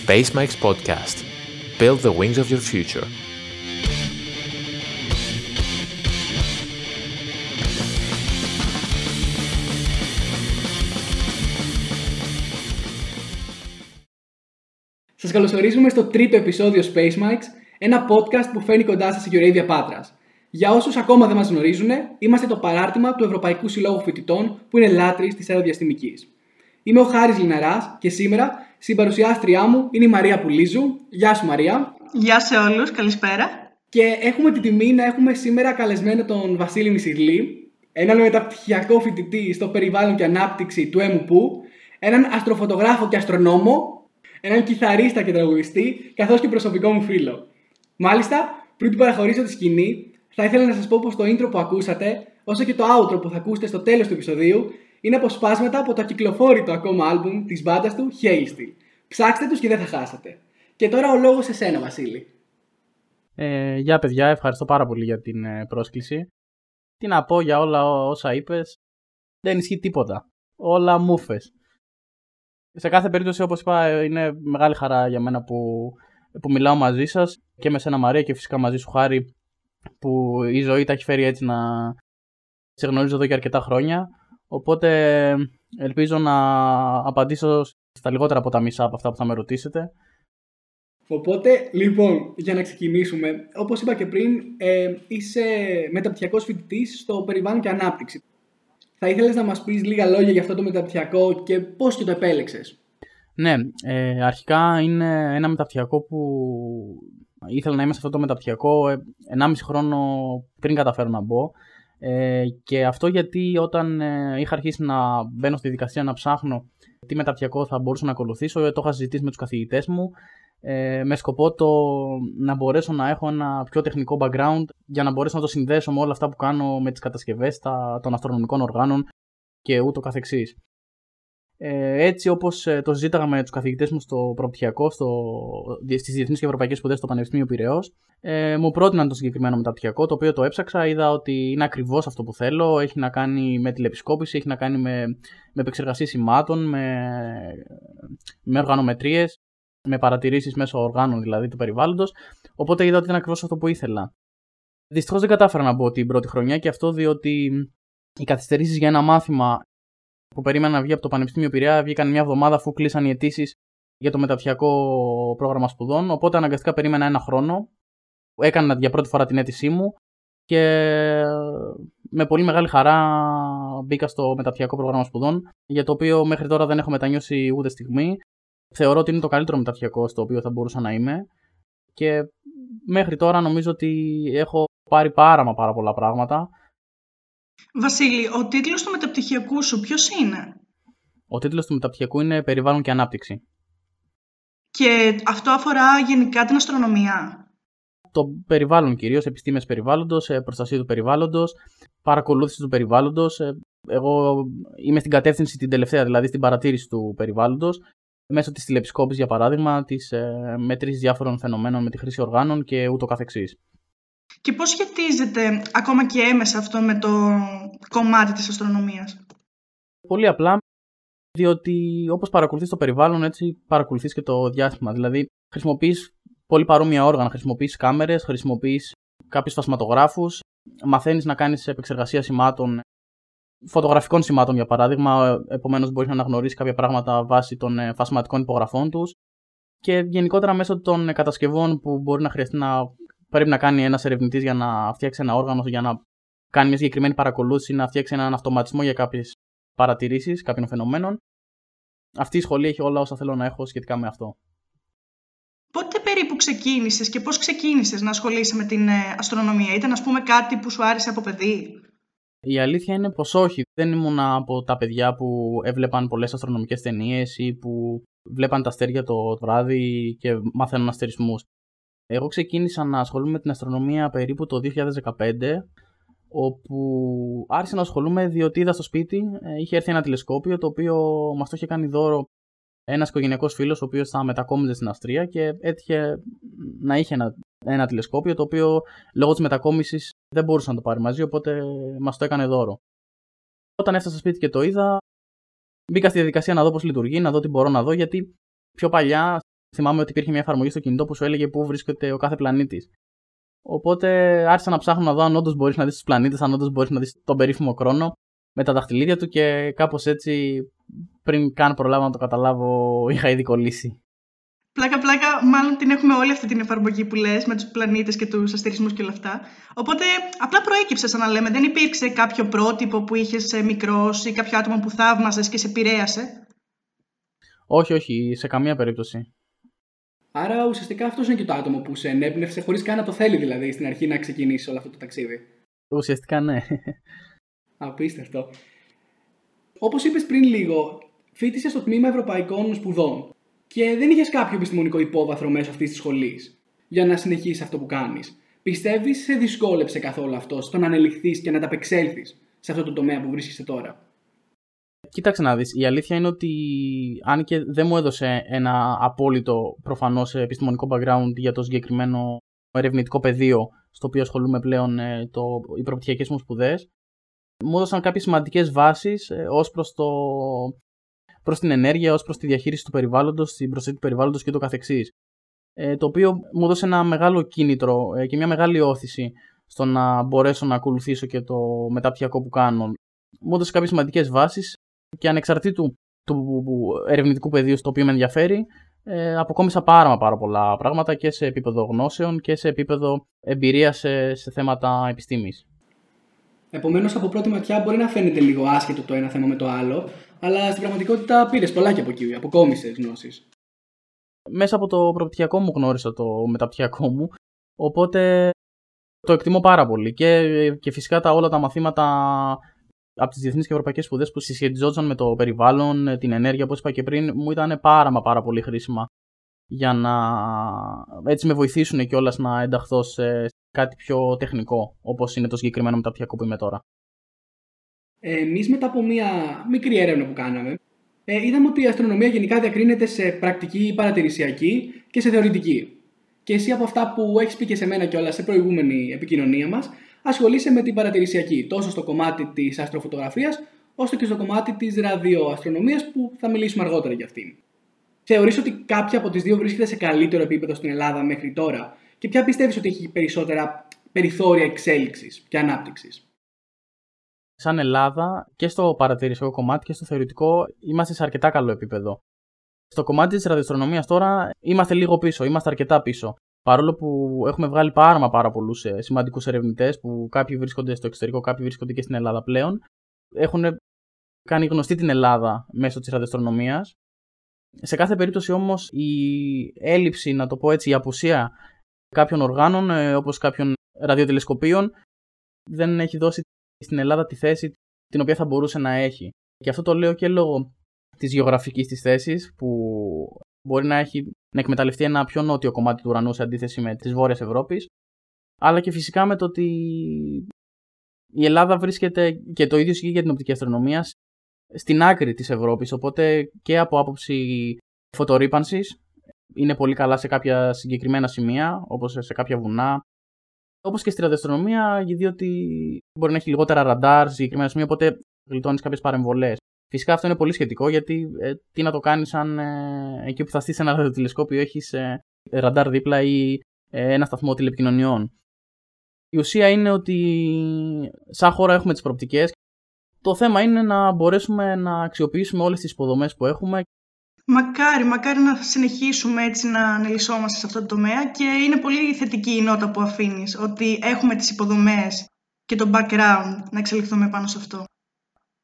Space Mike's Podcast. Build the wings of your future. Σας καλωσορίζουμε στο τρίτο επεισόδιο Space Mikes, ένα podcast που φέρνει κοντά σας η Eurabia Πάτρας. Για όσους ακόμα δεν μας γνωρίζουν, είμαστε το παράρτημα του Ευρωπαϊκού Συλλόγου Φοιτητών που είναι λάτρης της αεροδιαστημικής. Είμαι ο Χάρης Λιναράς και σήμερα συμπαρουσιάστριά μου είναι η Μαρία Πουλίζου. Γεια σου Μαρία. Γεια σε όλους, καλησπέρα. Και έχουμε την τιμή να έχουμε σήμερα καλεσμένο τον Βασίλη Μισηρλή, έναν μεταπτυχιακό φοιτητή στο περιβάλλον και ανάπτυξη του ΕΜΟΠΟΥ, έναν αστροφωτογράφο και αστρονόμο, έναν κιθαρίστα και τραγουδιστή, καθώς και προσωπικό μου φίλο. Μάλιστα, πριν του παραχωρήσω τη σκηνή, θα ήθελα να σας πω πως το intro που ακούσατε, όσο και το outro που θα ακούσετε στο τέλος του επεισοδίου, είναι αποσπάσματα από το ακυκλοφόρητο ακόμα άλμπουμ της μπάντας του Hailsteel. Ψάξτε τους και δεν θα χάσετε. Και τώρα ο λόγος σε σένα, Βασίλη. Ε, γεια παιδιά, ευχαριστώ πάρα πολύ για την ε, πρόσκληση. Τι να πω για όλα όσα είπες, δεν ισχύει τίποτα. Όλα μούφες. Σε κάθε περίπτωση, όπως είπα, είναι μεγάλη χαρά για μένα που, που μιλάω μαζί σας και με σένα Μαρία και φυσικά μαζί σου Χάρη που η ζωή τα έχει φέρει έτσι να σε γνωρίζω εδώ και αρκετά χρόνια. Οπότε ελπίζω να απαντήσω στα λιγότερα από τα μισά από αυτά που θα με ρωτήσετε. Οπότε, λοιπόν, για να ξεκινήσουμε, όπως είπα και πριν, ε, είσαι μεταπτυχιακός φοιτητής στο περιβάλλον και ανάπτυξη. Θα ήθελες να μας πεις λίγα λόγια για αυτό το μεταπτυχιακό και πώς και το επέλεξες; Ναι, ε, αρχικά είναι ένα μεταπτυχιακό που ήθελα να είμαι σε αυτό το μεταπτυχιακό 1,5 χρόνο πριν καταφέρω να μπω. Ε, και αυτό γιατί όταν ε, είχα αρχίσει να μπαίνω στη δικασία να ψάχνω τι μεταπτυχιακό θα μπορούσα να ακολουθήσω, το είχα συζητήσει με τους καθηγητές μου ε, με σκοπό το να μπορέσω να έχω ένα πιο τεχνικό background για να μπορέσω να το συνδέσω με όλα αυτά που κάνω με τις κατασκευές των αστρονομικών οργάνων και ούτω καθεξής. Ε, έτσι όπως ε, το συζήταγα με τους καθηγητές μου στο προπτυχιακό, στις Διεθνείς και Ευρωπαϊκές Σπουδές στο Πανεπιστήμιο Πυραιός, ε, μου πρότειναν το συγκεκριμένο μεταπτυχιακό, το οποίο το έψαξα. Είδα ότι είναι ακριβώς αυτό που θέλω. Έχει να κάνει με τηλεπισκόπηση, έχει να κάνει με, με επεξεργασία σημάτων, με, με οργανομετρίες, με παρατηρήσεις μέσω οργάνων δηλαδή του περιβάλλοντος. Οπότε είδα ότι ήταν ακριβώς αυτό που ήθελα. Δυστυχώς δεν κατάφερα να μπω την πρώτη χρονιά και αυτό διότι οι καθυστερήσεις για ένα μάθημα που περίμενα να βγει από το Πανεπιστήμιο Πειραιά βγήκαν μια εβδομάδα αφού κλείσαν οι αιτήσεις για το μεταπτυχιακό πρόγραμμα σπουδών. Οπότε αναγκαστικά περίμενα ένα χρόνο. Έκανα για πρώτη φορά την αίτησή μου και με πολύ μεγάλη χαρά μπήκα στο μεταπτυχιακό πρόγραμμα σπουδών, για το οποίο μέχρι τώρα δεν έχω μετανιώσει ούτε στιγμή. Θεωρώ ότι είναι το καλύτερο μεταπτυχιακό στο οποίο θα μπορούσα να είμαι και μέχρι τώρα νομίζω ότι έχω πάρει πάρα μα πάρα πολλά πράγματα Βασίλη, ο τίτλος του μεταπτυχιακού σου ποιος είναι; Ο τίτλος του μεταπτυχιακού είναι Περιβάλλον και Ανάπτυξη. Και αυτό αφορά γενικά την αστρονομία; Το περιβάλλον κυρίως, επιστήμες περιβάλλοντος, ε, προστασία του περιβάλλοντος, παρακολούθηση του περιβάλλοντος. Ε, εγώ είμαι στην κατεύθυνση την τελευταία, δηλαδή στην παρατήρηση του περιβάλλοντος, μέσω της τηλεπισκόπης για παράδειγμα, της ε, μέτρησης διάφορων φαινομένων με τη χρήση οργάνων και ούτω καθεξής. Και πώς σχετίζεται ακόμα και έμεσα αυτό με το κομμάτι της αστρονομίας; Πολύ απλά, διότι όπως παρακολουθείς το περιβάλλον, έτσι παρακολουθείς και το διάστημα. Δηλαδή, χρησιμοποιείς πολύ παρόμοια όργανα, χρησιμοποιείς κάμερες, χρησιμοποιείς κάποιους φασματογράφους, μαθαίνεις να κάνεις επεξεργασία σημάτων, φωτογραφικών σημάτων για παράδειγμα, επομένως μπορείς να αναγνωρίσεις κάποια πράγματα βάσει των ε, φασματικών υπογραφών τους και γενικότερα μέσω των κατασκευών που μπορεί να χρειαστεί να πρέπει να κάνει ένας ερευνητής για να φτιάξει ένα όργανο, για να κάνει μια συγκεκριμένη παρακολούθηση, να φτιάξει έναν αυτοματισμό για κάποιες παρατηρήσεις κάποιων φαινομένων. Αυτή η σχολή έχει όλα όσα θέλω να έχω σχετικά με αυτό. Πότε περίπου ξεκίνησες και πώς ξεκίνησες να ασχολείσαι με την ε, αστρονομία, Ήταν, ας πούμε, κάτι που σου άρεσε από παιδί; Η αλήθεια είναι πως όχι. Δεν ήμουν από τα παιδιά που έβλεπαν πολλές αστρονομικές ταινίες ή που βλέπαν τα αστέρια το βράδυ και μάθαιναν αστερισμούς. Εγώ ξεκίνησα να ασχολούμαι με την αστρονομία περίπου το 2015 όπου άρχισα να ασχολούμαι διότι είδα στο σπίτι, ε, είχε έρθει ένα τηλεσκόπιο το οποίο μας το είχε κάνει δώρο ένας οικογενειακός φίλος ο οποίος θα μετακόμιζε στην Αυστρία και έτυχε να είχε ένα, ένα τηλεσκόπιο το οποίο λόγω της μετακόμισης δεν μπορούσε να το πάρει μαζί οπότε μας το έκανε δώρο. Όταν έφτασα στο σπίτι και το είδα, μπήκα στη διαδικασία να δω πώς λειτουργεί, να δω τι μπορώ να δω γιατί πιο παλιά θυμάμαι ότι υπήρχε μια εφαρμογή στο κινητό που σου έλεγε πού βρίσκεται ο κάθε πλανήτης. Οπότε άρχισα να ψάχνω να δω αν όντως μπορείς να δεις τους πλανήτες, αν όντως μπορείς να δεις τον περίφημο χρόνο με τα δαχτυλίδια του και κάπως έτσι πριν καν προλάβω να το καταλάβω είχα ήδη κολλήσει. Πλάκα, πλάκα, μάλλον την έχουμε όλη αυτή την εφαρμογή που λες με τους πλανήτες και τους αστερισμούς και όλα αυτά. Οπότε απλά προέκυψες, σαν να λέμε. Δεν υπήρξε κάποιο πρότυπο που είχες μικρός ή κάποιο άτομο που θαύμαζες και σε επηρέασε; Όχι, όχι, σε καμία περίπτωση. Άρα ουσιαστικά αυτός είναι και το άτομο που σε ενέπνευσε χωρίς καν να το θέλει δηλαδή στην αρχή να ξεκινήσει όλο αυτό το ταξίδι. Ουσιαστικά ναι. Απίστευτο. Όπως είπες πριν λίγο, φίτησε στο τμήμα Ευρωπαϊκών Σπουδών και δεν είχες κάποιο επιστημονικό υπόβαθρο μέσω αυτής της σχολής για να συνεχίσεις αυτό που κάνεις. Πιστεύεις σε δυσκόλεψε καθόλου αυτό στο να ανελιχθείς και να ταπεξέλθει σε αυτό το τομέα που βρίσκεσαι τώρα; Κοίταξε να δεις, η αλήθεια είναι ότι αν και δεν μου έδωσε ένα απόλυτο προφανώς επιστημονικό background για το συγκεκριμένο ερευνητικό πεδίο στο οποίο ασχολούμαι πλέον ε, το, οι προπτυχιακές μου σπουδές, μου έδωσαν κάποιες σημαντικές βάσεις ε, ως προς, το, προς την ενέργεια, ως προς τη διαχείριση του περιβάλλοντος, την προσέγγιση του περιβάλλοντος και το καθεξής. Ε, το οποίο μου έδωσε ένα μεγάλο κίνητρο ε, και μια μεγάλη όθηση στο να μπορέσω να ακολουθήσω και το μεταπτυχιακό που κάνω. Μου έδωσε κάποιες σημαντικές βάσεις και ανεξαρτήτου του ερευνητικού πεδίου στο οποίο με ενδιαφέρει, ε, αποκόμισα πάρα, πάρα πολλά πράγματα και σε επίπεδο γνώσεων και σε επίπεδο εμπειρία σε, σε θέματα επιστήμης. Επομένως, από πρώτη ματιά μπορεί να φαίνεται λίγο άσχετο το ένα θέμα με το άλλο, αλλά στην πραγματικότητα πήρες πολλά και από εκεί, αποκόμισες γνώσεις. Μέσα από το προπτυχιακό μου γνώρισα το μεταπτυχιακό μου, οπότε το εκτιμώ πάρα πολύ. Και, και φυσικά τα όλα τα μαθήματα από τις διεθνείς και ευρωπαϊκές σπουδές που συσχετιζόταν με το περιβάλλον, την ενέργεια, όπως είπα και πριν, μου ήταν πάρα μα πάρα πολύ χρήσιμα για να έτσι με βοηθήσουν κιόλας να ενταχθώ σε κάτι πιο τεχνικό, όπως είναι το συγκεκριμένο μεταπτυχιακό που είμαι τώρα. Εμείς μετά από μία μικρή έρευνα που κάναμε, ε, είδαμε ότι η αστρονομία γενικά διακρίνεται σε πρακτική παρατηρησιακή και σε θεωρητική. Και εσύ από αυτά που έχεις πει και σε μένα κιόλας σε προηγούμενη επικοινωνία μας, ασχολείσαι με την παρατηρησιακή, τόσο στο κομμάτι της αστροφωτογραφίας, όσο και στο κομμάτι της ραδιοαστρονομίας που θα μιλήσουμε αργότερα για αυτήν. Θεωρείς ότι κάποια από τις δύο βρίσκεται σε καλύτερο επίπεδο στην Ελλάδα μέχρι τώρα; Και ποια πιστεύεις ότι έχει περισσότερα περιθώρια εξέλιξης και ανάπτυξης; Σαν Ελλάδα και στο παρατηρησιακό κομμάτι και στο θεωρητικό είμαστε σε αρκετά καλό επίπεδο. Στο κομμάτι της ραδιοαστρονομίας τώρα είμαστε λίγο πίσω, είμαστε αρκετά πίσω. Παρόλο που έχουμε βγάλει πάρα μα πάρα πολλούς ε, σημαντικούς ερευνητές που κάποιοι βρίσκονται στο εξωτερικό, κάποιοι βρίσκονται και στην Ελλάδα πλέον, έχουν κάνει γνωστή την Ελλάδα μέσω της ραδιοαστρονομίας. Σε κάθε περίπτωση όμως η έλλειψη, να το πω έτσι, η απουσία κάποιων οργάνων ε, όπως κάποιων ραδιοτηλεσκοπίων δεν έχει δώσει στην Ελλάδα τη θέση την οποία θα μπορούσε να έχει. Και αυτό το λέω και λόγω της γεωγραφικής της θέσης που μπορεί να έχει να εκμεταλλευτεί ένα πιο νότιο κομμάτι του ουρανού σε αντίθεση με τη Βόρεια Ευρώπης. Αλλά και φυσικά με το ότι η Ελλάδα βρίσκεται και το ίδιο ισχύει για την οπτική αστρονομία στην άκρη της Ευρώπης, οπότε και από άποψη φωτορύπανσης είναι πολύ καλά σε κάποια συγκεκριμένα σημεία, όπως σε κάποια βουνά, όπως και στη ραδιοαστρονομία, διότι μπορεί να έχει λιγότερα ραντάρ σε συγκεκριμένα σημεία, οπότε γλιτώνεις κάποιες παρεμβολές. Φυσικά αυτό είναι πολύ σχετικό γιατί ε, τι να το κάνεις αν ε, εκεί που θα στήσεις ένα ραδιοτηλεσκόπιο έχεις ε, ραντάρ δίπλα ή ε, ένα σταθμό τηλεπικοινωνιών. Η ουσία είναι ότι σαν χώρα έχουμε τις προοπτικές. Το θέμα είναι να μπορέσουμε να αξιοποιήσουμε όλες τις υποδομές που έχουμε. Μακάρι, μακάρι να συνεχίσουμε έτσι να ανελισσόμαστε σε αυτό το τομέα και είναι πολύ θετική η νότα που αφήνεις, ότι έχουμε τις υποδομές και το background να εξελιχθούμε πάνω σε αυτό.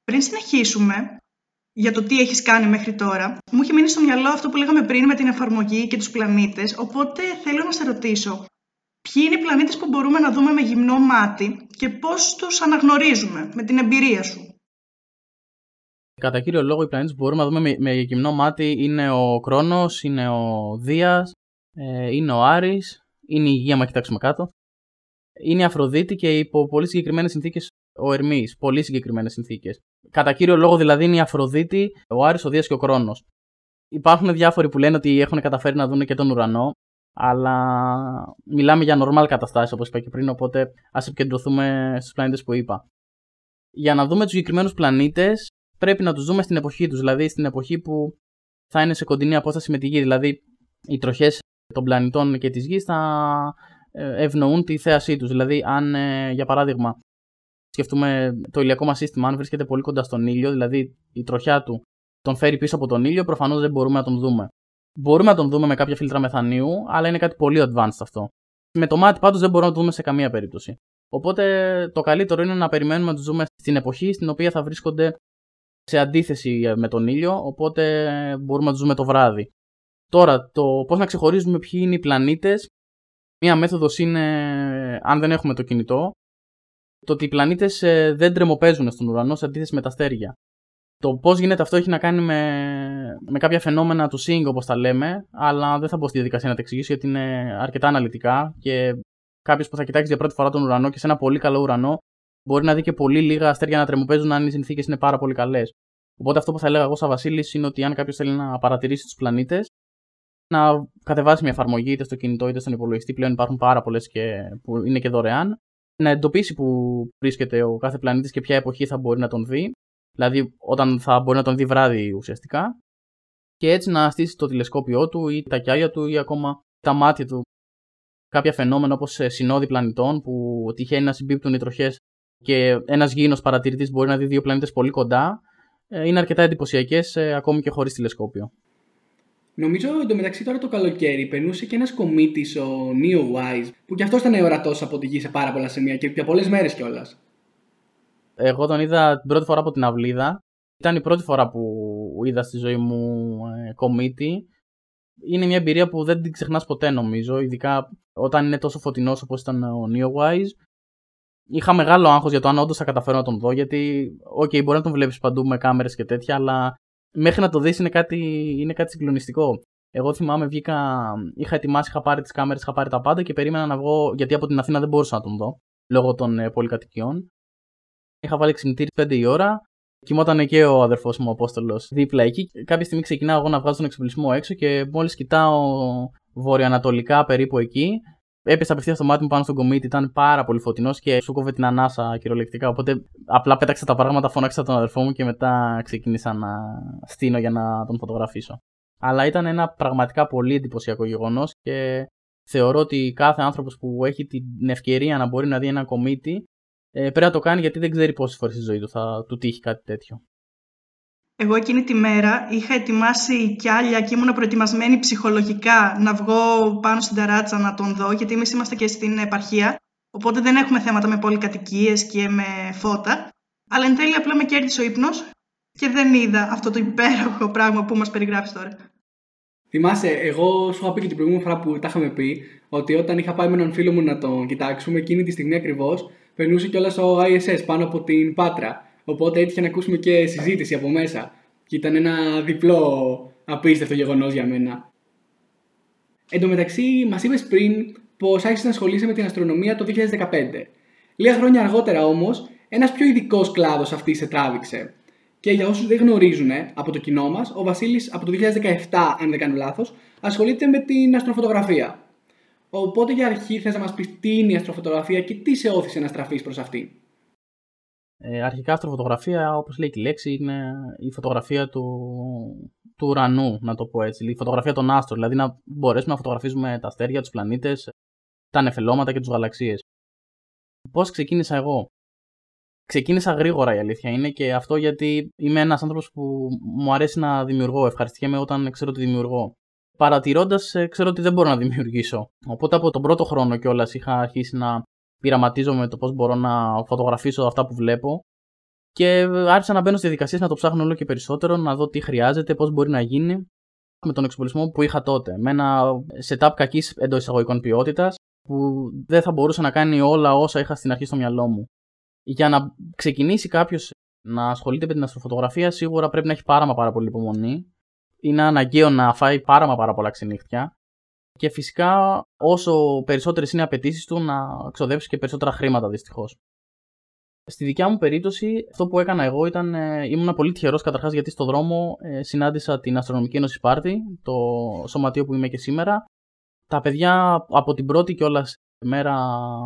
Πριν συνεχίσουμε για το τι έχεις κάνει μέχρι τώρα, μου έχει μείνει στο μυαλό αυτό που λέγαμε πριν με την εφαρμογή και τους πλανήτες, οπότε θέλω να σε ρωτήσω, ποιοι είναι οι πλανήτες που μπορούμε να δούμε με γυμνό μάτι και πώς τους αναγνωρίζουμε με την εμπειρία σου; Κατά κύριο λόγο, οι πλανήτες που μπορούμε να δούμε με, με γυμνό μάτι είναι ο Κρόνος, είναι ο Δίας, ε, είναι ο Άρης, είναι η Υγεία, μα κοιτάξουμε κάτω. Είναι η Αφροδίτη και υπό πολύ συγκεκριμένες συνθήκες ο Ερμής. Πολύ συγκεκριμένες συνθήκες. Κατά κύριο λόγο δηλαδή είναι η Αφροδίτη, ο Άρης, ο Δίας και ο Κρόνος. Υπάρχουν διάφοροι που λένε ότι έχουν καταφέρει να δουν και τον ουρανό, αλλά μιλάμε για normal καταστάσεις όπως είπα και πριν, οπότε ας επικεντρωθούμε στους πλανήτες που είπα. Για να δούμε τους συγκεκριμένους πλανήτες, πρέπει να τους δούμε στην εποχή τους, δηλαδή στην εποχή που θα είναι σε κοντινή απόσταση με τη Γη. Δηλαδή, οι τροχές των πλανητών και της γης θα ε, ευνοούν τη θέασή τους. Δηλαδή, αν ε, για παράδειγμα σκεφτούμε το ηλιακό μας σύστημα, αν βρίσκεται πολύ κοντά στον ήλιο, δηλαδή η τροχιά του τον φέρει πίσω από τον ήλιο, προφανώς δεν μπορούμε να τον δούμε. Μπορούμε να τον δούμε με κάποια φίλτρα μεθανίου, αλλά είναι κάτι πολύ advanced αυτό. Με το μάτι πάντως δεν μπορούμε να το δούμε σε καμία περίπτωση. Οπότε το καλύτερο είναι να περιμένουμε να τους δούμε στην εποχή στην οποία θα βρίσκονται σε αντίθεση με τον ήλιο, οπότε μπορούμε να τους δούμε το βράδυ. Τώρα, το πώς να ξεχωρίζουμε ποιοι είναι οι πλανήτες. Μία μέθοδος είναι, αν δεν έχουμε το κινητό, το ότι οι πλανήτες ε, δεν τρεμοπαίζουν στον ουρανό σε αντίθεση με τα αστέρια. Το πώς γίνεται αυτό έχει να κάνει με, με κάποια φαινόμενα του Sing, όπως τα λέμε, αλλά δεν θα μπω στη διαδικασία να τα εξηγήσω γιατί είναι αρκετά αναλυτικά και κάποιος που θα κοιτάξει για πρώτη φορά τον ουρανό και σε ένα πολύ καλό ουρανό μπορεί να δει και πολύ λίγα αστέρια να τρεμοπαίζουν αν οι συνθήκες είναι πάρα πολύ καλές. Οπότε αυτό που θα έλεγα εγώ σαν Βασίλης είναι ότι αν κάποιος θέλει να παρατηρήσει τους πλανήτες, να κατεβάσει μια εφαρμογή είτε στο κινητό είτε στον υπολογιστή. Πλέον υπάρχουν πάρα πολλές και που είναι και δωρεάν. Να εντοπίσει που βρίσκεται ο κάθε πλανήτης και ποια εποχή θα μπορεί να τον δει. Δηλαδή, όταν θα μπορεί να τον δει βράδυ ουσιαστικά. Και έτσι να στήσει το τηλεσκόπιό του ή τα κιάλια του ή ακόμα τα μάτια του. Κάποια φαινόμενα όπως συνόδοι πλανητών που τυχαίνει να συμπίπτουν οι τροχές και ένας γήινο παρατηρητής μπορεί να δει δύο πλανήτες πολύ κοντά. Ε, είναι αρκετά εντυπωσιακές ε, ακόμη και χωρίς τηλεσκόπιο. Νομίζω εντωμεταξύ τώρα το καλοκαίρι περνούσε και ένας κομίτης, ο Neo Wise, που κι αυτός ήταν ορατό από τη γη σε πάρα πολλά σημεία και για πολλές μέρες κιόλας. Εγώ τον είδα την πρώτη φορά από την αυλίδα. Ήταν η πρώτη φορά που είδα στη ζωή μου ε, κομίτη. Είναι μια εμπειρία που δεν την ξεχνάς ποτέ νομίζω, ειδικά όταν είναι τόσο φωτεινός όπως ήταν ο Neowise. Είχα μεγάλο άγχος για το αν όντως θα καταφέρω να τον δω, γιατί, OK, μπορεί να τον βλέπεις παντού με κάμερες και τέτοια, αλλά μέχρι να το δεις είναι κάτι, είναι κάτι συγκλονιστικό. Εγώ θυμάμαι, βγήκα, είχα ετοιμάσει, είχα πάρει τις κάμερες, είχα πάρει τα πάντα και περίμενα να βγω, γιατί από την Αθήνα δεν μπορούσα να τον δω, λόγω των ε, πολυκατοικιών. Είχα βάλει ξυπνητήρι 5 η ώρα. Κοιμόταν και ο αδερφός μου ο Απόστολος δίπλα εκεί. Κάποια στιγμή ξεκινάω εγώ να βγάζω τον εξοπλισμό έξω και μόλις κοιτάω βορειοανατολικά περίπου εκεί, έπεσε απευθείας στο μάτι μου πάνω στον κομίτη. Ήταν πάρα πολύ φωτεινός και σου κόβε την ανάσα κυριολεκτικά. Οπότε απλά πέταξα τα πράγματα, φώναξα τον αδερφό μου και μετά ξεκίνησα να στείνω για να τον φωτογραφίσω. Αλλά ήταν ένα πραγματικά πολύ εντυπωσιακό γεγονός και θεωρώ ότι κάθε άνθρωπος που έχει την ευκαιρία να μπορεί να δει ένα κομίτη ε, πρέπει να το κάνει γιατί δεν ξέρει πόσες φορές στη ζωή του θα του τύχει κάτι τέτοιο. Εγώ εκείνη τη μέρα είχα ετοιμάσει κι άλλα και ήμουν προετοιμασμένη ψυχολογικά να βγω πάνω στην ταράτσα να τον δω, γιατί εμείς είμαστε και στην επαρχία. Οπότε δεν έχουμε θέματα με πολυκατοικίες και με φώτα. Αλλά εν τέλει απλά με κέρδισε ο ύπνος και δεν είδα αυτό το υπέροχο πράγμα που μας περιγράφεις τώρα. Θυμάσαι, εγώ σου είχα πει και την προηγούμενη φορά που τα είχαμε πει ότι όταν είχα πάει με έναν φίλο μου να τον κοιτάξουμε, εκείνη τη στιγμή ακριβώς περνούσε κιόλας ο ISS πάνω από την Πάτρα. Οπότε έτυχε να ακούσουμε και συζήτηση από μέσα. Και ήταν ένα διπλό απίστευτο γεγονός για μένα. Εν τω μεταξύ, μας είπες πριν πως άρχισες να ασχολείσαι με την αστρονομία το 2015. Λίγα χρόνια αργότερα όμως, ένας πιο ειδικός κλάδος αυτής σε τράβηξε. Και για όσους δεν γνωρίζουν από το κοινό μας, ο Βασίλης από το 2017, αν δεν κάνω λάθος, ασχολείται με την αστροφωτογραφία. Οπότε για αρχή θες να μας πεις τι είναι η αστροφωτογραφία και τι σε όθησε να στραφείς προς αυτή. Ε, αρχικά αστροφωτογραφία, όπως λέει και η λέξη, είναι η φωτογραφία του, του ουρανού, να το πω έτσι. Η φωτογραφία των άστρων, δηλαδή να μπορέσουμε να φωτογραφίζουμε τα αστέρια, τους πλανήτες, τα νεφελώματα και τους γαλαξίες. Πώς ξεκίνησα εγώ; Ξεκίνησα γρήγορα η αλήθεια είναι και αυτό γιατί είμαι ένας άνθρωπος που μου αρέσει να δημιουργώ. Ευχαριστιέμαι όταν ξέρω ότι δημιουργώ. Παρατηρώντας, ε, ξέρω ότι δεν μπορώ να δημιουργήσω. Οπότε από τον πρώτο χρόνο κιόλας είχα αρχίσει να πειραματίζομαι με το πώς μπορώ να φωτογραφίσω αυτά που βλέπω. Και άρχισα να μπαίνω στις διαδικασίε να το ψάχνω όλο και περισσότερο, να δω τι χρειάζεται, πώς μπορεί να γίνει με τον εξοπλισμό που είχα τότε. Με ένα setup κακής εντός εισαγωγικών ποιότητας, που δεν θα μπορούσε να κάνει όλα όσα είχα στην αρχή στο μυαλό μου. Για να ξεκινήσει κάποιος να ασχολείται με την αστροφωτογραφία, σίγουρα πρέπει να έχει πάρα μα πάρα πολύ υπομονή. Είναι αναγκαίο να φάει πάρα μα πάρα πολλά ξενύχτια και φυσικά όσο περισσότερες είναι οι απαιτήσεις του να ξοδέψεις και περισσότερα χρήματα δυστυχώς. Στη δικιά μου περίπτωση, αυτό που έκανα εγώ ήταν. Ε, ήμουν πολύ τυχερός καταρχάς γιατί στο δρόμο ε, συνάντησα την Αστρονομική Ένωση Σπάρτη, το σωματείο που είμαι και σήμερα. Τα παιδιά από την πρώτη κιόλας μέρα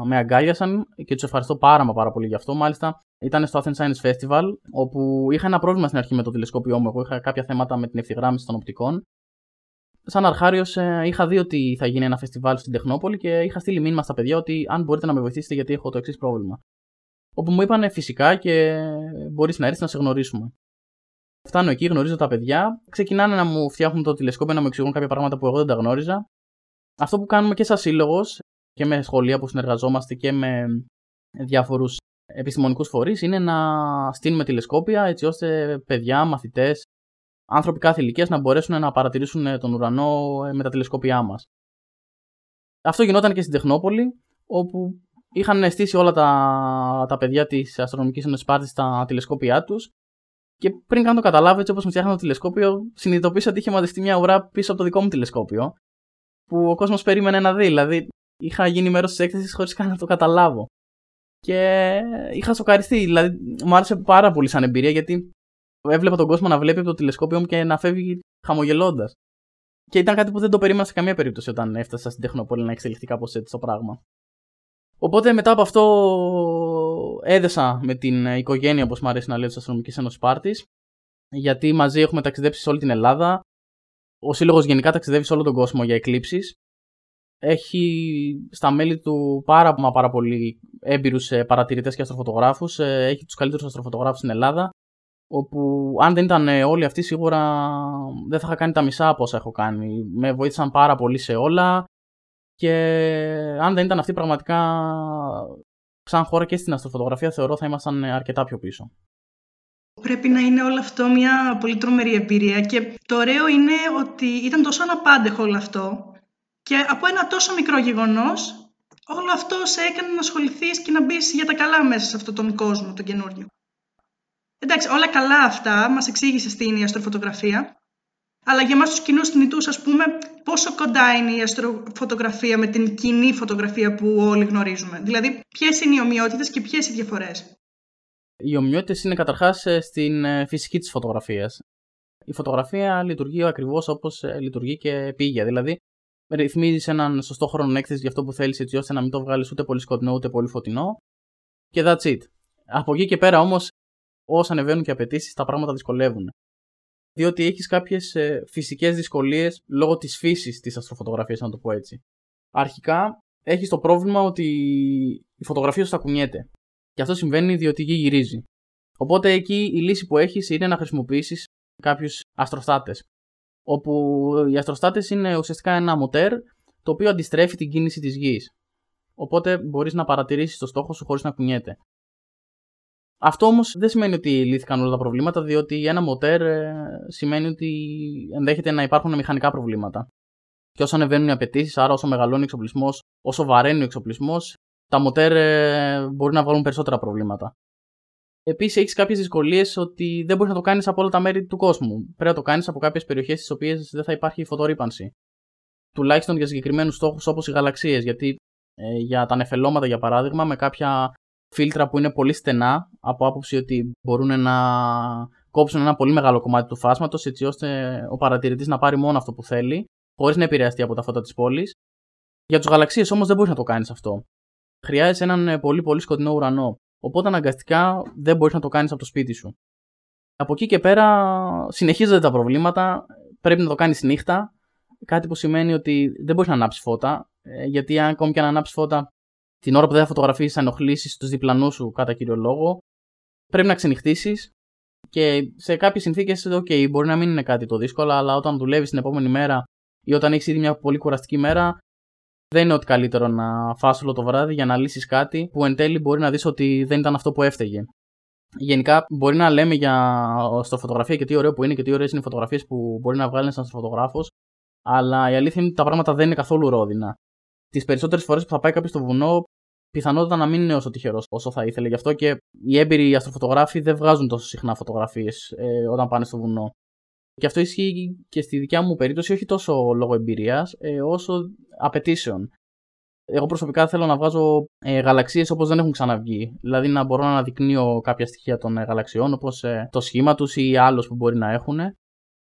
με αγκάλιασαν και τους ευχαριστώ πάρα μα πάρα πολύ γι' αυτό. Μάλιστα, ήταν στο Athens Science Festival, όπου είχα ένα πρόβλημα στην αρχή με το τηλεσκόπιό μου. Εγώ είχα κάποια θέματα με την ευθυγράμμιση των οπτικών σαν αρχάριος, ε, είχα δει ότι θα γίνει ένα φεστιβάλ στην Τεχνόπολη και είχα στείλει μήνυμα στα παιδιά ότι αν μπορείτε να με βοηθήσετε γιατί έχω το εξής πρόβλημα. Όπου μου είπαν φυσικά και μπορείς να έρθεις να σε γνωρίσουμε. Φτάνω εκεί, γνωρίζω τα παιδιά, ξεκινάνε να μου φτιάχνουν το τηλεσκόπιο, να μου εξηγούν κάποια πράγματα που εγώ δεν τα γνώριζα. Αυτό που κάνουμε και σαν σύλλογος και με σχολεία που συνεργαζόμαστε και με διάφορους επιστημονικούς φορείς είναι να στείλουμε τηλεσκόπια έτσι ώστε παιδιά, μαθητές, άνθρωποι κάθε ηλικίας να μπορέσουν να παρατηρήσουν τον ουρανό με τα τηλεσκόπια μας. Αυτό γινόταν και στην Τεχνόπολη, όπου είχαν στήσει όλα τα, τα παιδιά της Αστρονομικής Ένωσης Σπάρτης τα τηλεσκόπια τους. Και πριν κάνω το καταλάβω, έτσι όπως μου φτιάχνω το τηλεσκόπιο, συνειδητοποίησα ότι είχε μαζευτεί μια ουρά πίσω από το δικό μου τηλεσκόπιο. Που ο κόσμος περίμενε να δει. Δηλαδή, είχα γίνει μέρος της έκθεσης χωρίς καν να το καταλάβω. Και είχα σοκαριστεί. Δηλαδή, μου άρεσε πάρα πολύ σαν εμπειρία γιατί έβλεπα τον κόσμο να βλέπει από το τηλεσκόπιο μου και να φεύγει χαμογελώντας. Και ήταν κάτι που δεν το περίμενα σε καμία περίπτωση όταν έφτασα στην Τεχνοπόλη να εξελιχθεί κάπως έτσι το πράγμα. Οπότε μετά από αυτό έδεσα με την οικογένεια, όπως μου αρέσει να λέω, της Αστυνομικής Ένωσης Πάρτης, γιατί μαζί έχουμε ταξιδέψει σε όλη την Ελλάδα. Ο Σύλλογος γενικά ταξιδεύει σε όλο τον κόσμο για εκλήψει. Έχει στα μέλη του πάρα, μα πάρα πολύ έμπειρους ε, παρατηρητές και αστροφωτογράφους. Ε, έχει τους καλύτερους αστροφωτογράφους στην Ελλάδα. Όπου αν δεν ήταν όλοι αυτοί, σίγουρα δεν θα είχα κάνει τα μισά από όσα έχω κάνει. Με βοήθησαν πάρα πολύ σε όλα. Και αν δεν ήταν αυτοί, πραγματικά σαν χώρα και στην αστροφωτογραφία θεωρώ θα ήμασταν αρκετά πιο πίσω. Πρέπει να είναι όλο αυτό μια πολύ τρομερή εμπειρία και το ωραίο είναι ότι ήταν τόσο αναπάντεχο όλο αυτό και από ένα τόσο μικρό γεγονός όλο αυτό σε έκανε να ασχοληθείς και να μπεις για τα καλά μέσα σε αυτόν τον κόσμο, τον καινούριο. Εντάξει, όλα καλά αυτά, μας εξήγησε στην αστροφωτογραφία, αλλά για εμάς τους κοινούς θνητούς, ας πούμε, πόσο κοντά είναι η αστροφωτογραφία με την κοινή φωτογραφία που όλοι γνωρίζουμε. Δηλαδή, ποιες είναι οι ομοιότητες και ποιες οι διαφορές. Οι ομοιότητες είναι καταρχάς ε, στην ε, φυσική της φωτογραφίας. Η φωτογραφία λειτουργεί ακριβώς όπως ε, λειτουργεί και πήγε. Δηλαδή, ρυθμίζεις έναν σωστό χρόνο έκθεση για αυτό που θέλεις, έτσι ώστε να μην το βγάλεις ούτε πολύ σκοτεινό ούτε πολύ φωτεινό. Και that's it. Από εκεί και πέρα όμως, όσο ανεβαίνουν και απαιτήσεις, τα πράγματα δυσκολεύουν. Διότι έχεις κάποιες φυσικές δυσκολίες λόγω της φύσης της αστροφωτογραφίας, να το πω έτσι. Αρχικά, έχεις το πρόβλημα ότι η φωτογραφία σου θα κουνιέται. Και αυτό συμβαίνει διότι η γη γυρίζει. Οπότε εκεί η λύση που έχεις είναι να χρησιμοποιήσεις κάποιους αστροστάτες όπου οι αστροστάτες είναι ουσιαστικά ένα μοτέρ το οποίο αντιστρέφει την κίνηση της γης. Οπότε μπορείς να παρατηρήσεις το στόχο σου χωρίς να κουνιέται. Αυτό όμως δεν σημαίνει ότι λύθηκαν όλα τα προβλήματα, διότι ένα μοτέρ ε, σημαίνει ότι ενδέχεται να υπάρχουν μηχανικά προβλήματα. Και όσο ανεβαίνουν οι απαιτήσεις, άρα όσο μεγαλώνει ο εξοπλισμός, όσο βαραίνει ο εξοπλισμός, τα μοτέρ ε, μπορεί να βγάλουν περισσότερα προβλήματα. Επίσης, έχεις κάποιες δυσκολίες ότι δεν μπορείς να το κάνεις από όλα τα μέρη του κόσμου. Πρέπει να το κάνεις από κάποιες περιοχές στις οποίες δεν θα υπάρχει φωτορύπανση. Τουλάχιστον για συγκεκριμένους στόχους όπως οι γαλαξίες. Γιατί ε, για τα νεφελώματα, για παράδειγμα, με κάποια φίλτρα που είναι πολύ στενά, από άποψη ότι μπορούν να κόψουν ένα πολύ μεγάλο κομμάτι του φάσματος, έτσι ώστε ο παρατηρητής να πάρει μόνο αυτό που θέλει, χωρίς να επηρεαστεί από τα φώτα της πόλης. Για τους γαλαξίες όμως δεν μπορείς να το κάνεις αυτό. Χρειάζεσαι έναν ε, πολύ πολύ σκοτεινό ουρανό. Οπότε αναγκαστικά δεν μπορείς να το κάνεις από το σπίτι σου. Από εκεί και πέρα συνεχίζονται τα προβλήματα. Πρέπει να το κάνεις νύχτα. Κάτι που σημαίνει ότι δεν μπορείς να ανάψεις φώτα. Ε, γιατί αν ακόμη και να ανάψεις φώτα την ώρα που δεν θα φωτογραφίσει, θα ενοχλήσεις τους διπλανούς σου κατά κύριο λόγο. Πρέπει να ξενυχτήσεις. Και σε κάποιες συνθήκες, OK, μπορεί να μην είναι κάτι το δύσκολο, αλλά όταν δουλεύεις την επόμενη μέρα ή όταν έχεις ήδη μια πολύ κουραστική μέρα, δεν είναι ότι καλύτερο να φας όλο το βράδυ για να λύσεις κάτι που εν τέλει μπορεί να δεις ότι δεν ήταν αυτό που έφταιγε. Γενικά, μπορεί να λέμε για αστροφωτογραφία και τι ωραίο που είναι και τι ωραίες είναι οι φωτογραφίες που μπορεί να βγάλεις ένας αστροφωτογράφο, αλλά η αλήθεια είναι ότι τα πράγματα δεν είναι καθόλου ρόδινα. Τις περισσότερες φορές που θα πάει κάποιος στο βουνό, πιθανότητα να μην είναι όσο τυχερός όσο θα ήθελε. Γι' αυτό και οι έμπειροι αστροφωτογράφοι δεν βγάζουν τόσο συχνά φωτογραφίες ε, όταν πάνε στο βουνό. Και αυτό ισχύει και στη δικιά μου περίπτωση, όχι τόσο λόγω εμπειρίας, ε, όσο απαιτήσεων. Εγώ προσωπικά θέλω να βγάζω ε, γαλαξίες όπως δεν έχουν ξαναβγεί. Δηλαδή να μπορώ να αναδεικνύω κάποια στοιχεία των ε, γαλαξιών, όπως ε, το σχήμα τους ή άλλος που μπορεί να έχουν.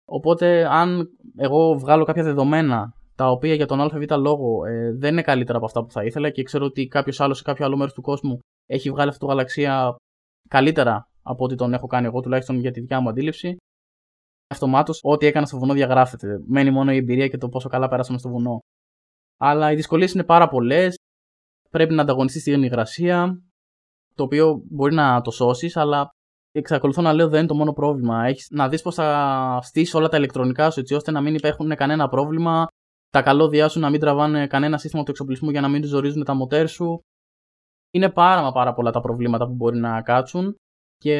Οπότε, αν εγώ βγάλω κάποια δεδομένα τα οποία για τον ΑΒ λόγο ε, δεν είναι καλύτερα από αυτά που θα ήθελα και ξέρω ότι κάποιος άλλος σε κάποιο άλλο μέρος του κόσμου έχει βγάλει αυτό το γαλαξία καλύτερα από ό,τι τον έχω κάνει εγώ, τουλάχιστον για τη δικιά μου αντίληψη, αυτομάτως ό,τι έκανα στο βουνό διαγράφεται. Μένει μόνο η εμπειρία και το πόσο καλά πέρασαμε στο βουνό. Αλλά οι δυσκολίες είναι πάρα πολλές. Πρέπει να ανταγωνιστείς στην υγρασία, το οποίο μπορεί να το σώσεις, αλλά εξακολουθώ να λέω δεν είναι το μόνο πρόβλημα. Έχεις να δεις πώς θα στήσεις όλα τα ηλεκτρονικά σου έτσι ώστε να μην υπάρχουν κανένα πρόβλημα. Τα καλώδια σου να μην τραβάνε κανένα σύστημα του εξοπλισμού για να μην του ζορίζουν τα μοτέρ σου. Είναι πάρα μα πάρα πολλά τα προβλήματα που μπορεί να κάτσουν και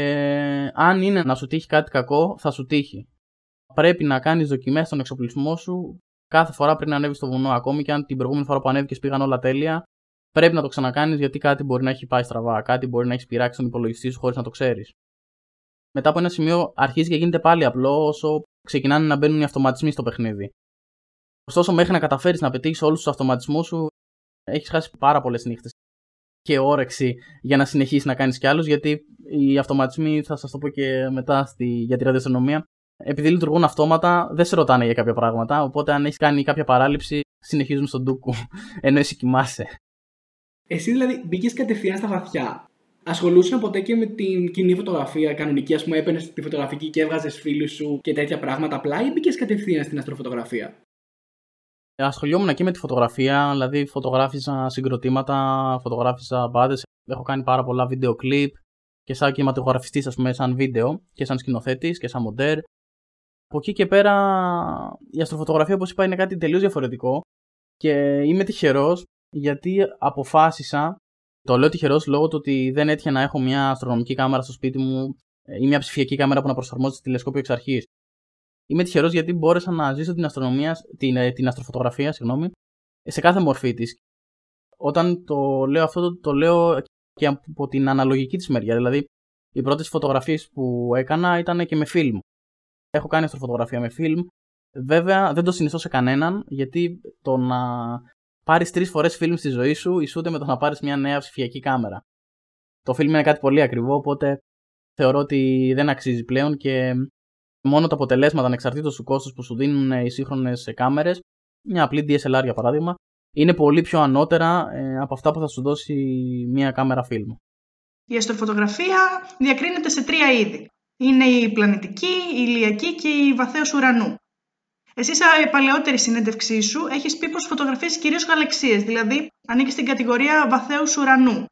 αν είναι να σου τύχει κάτι κακό, θα σου τύχει. Πρέπει να κάνεις δοκιμές στον εξοπλισμό σου κάθε φορά πριν ανέβεις στο βουνό. Ακόμη και αν την προηγούμενη φορά που ανέβηκες πήγαν όλα τέλεια, πρέπει να το ξανακάνεις γιατί κάτι μπορεί να έχει πάει στραβά. Κάτι μπορεί να έχεις πειράξει τον υπολογιστή σου χωρίς να το ξέρεις. Μετά από ένα σημείο αρχίζει και γίνεται πάλι απλό όσο ξεκινάνε να μπαίνουν οι αυτοματισμοί στο παιχνίδι. Ωστόσο, μέχρι να καταφέρεις να πετύχεις όλους τους αυτοματισμούς σου, έχεις χάσει πάρα πολλές νύχτες και όρεξη για να συνεχίσεις να κάνεις κι άλλους, γιατί οι αυτοματισμοί, θα σας το πω και μετά στη, για τη ραδιοαστυνομία, επειδή λειτουργούν αυτόματα, δεν σε ρωτάνε για κάποια πράγματα. Οπότε, αν έχεις κάνει κάποια παράληψη, συνεχίζουν στον ντούκου, ενώ εσύ κοιμάσαι. Εσύ δηλαδή μπήκες κατευθείαν στα βαθιά. Ασχολούσαν ποτέ και με την κοινή φωτογραφία κανονική, ας πούμε, έπαιρνες τη φωτογραφική και έβγαζες φίλους σου και τέτοια πράγματα απλά, ή μπήκες κατευθείαν στην αστροφωτογραφία; Ασχολιόμουν και με τη φωτογραφία, δηλαδή φωτογράφιζα συγκροτήματα, φωτογράφιζα μπάντε. Έχω κάνει πάρα πολλά βίντεο κλιπ και σαν κινηματογραφιστής, ας πούμε, σαν βίντεο και σαν σκηνοθέτης και σαν μοντέρ. Από εκεί και πέρα η αστροφωτογραφία, όπως είπα, είναι κάτι τελείως διαφορετικό και είμαι τυχερός γιατί αποφάσισα. Το λέω τυχερός λόγω του ότι δεν έτυχε να έχω μια αστρονομική κάμερα στο σπίτι μου ή μια ψηφιακή κάμερα που να προσαρμόζει τηλεσκόπιο εξ αρχής. Είμαι τυχερός γιατί μπόρεσα να ζήσω την, αστρονομία, την, ε, την αστροφωτογραφία συγγνώμη, σε κάθε μορφή της. Όταν το λέω αυτό, το, το λέω και από την αναλογική της μεριά. Δηλαδή, οι πρώτες φωτογραφίες που έκανα ήταν και με φιλμ. Έχω κάνει αστροφωτογραφία με φιλμ. Βέβαια, δεν το συνιστώ σε κανέναν, γιατί το να πάρεις τρεις φορές φιλμ στη ζωή σου ισούται με το να πάρεις μια νέα ψηφιακή κάμερα. Το φιλμ είναι κάτι πολύ ακριβό, οπότε θεωρώ ότι δεν αξίζει πλέον και μόνο τα αποτελέσματα ανεξαρτήτως του κόστους που σου δίνουν οι σύγχρονες κάμερες, μια απλή DSLR για παράδειγμα, είναι πολύ πιο ανώτερα ε, από αυτά που θα σου δώσει μια κάμερα φιλμ. Η αστροφωτογραφία διακρίνεται σε τρία είδη. Είναι η πλανητική, η ηλιακή και η βαθέως ουρανού. Εσύ, σε παλαιότερη συνέντευξή σου, έχεις πει πως φωτογραφίε κυρίως γαλαξίες, δηλαδή ανήκεις στην κατηγορία βαθέου ουρανού.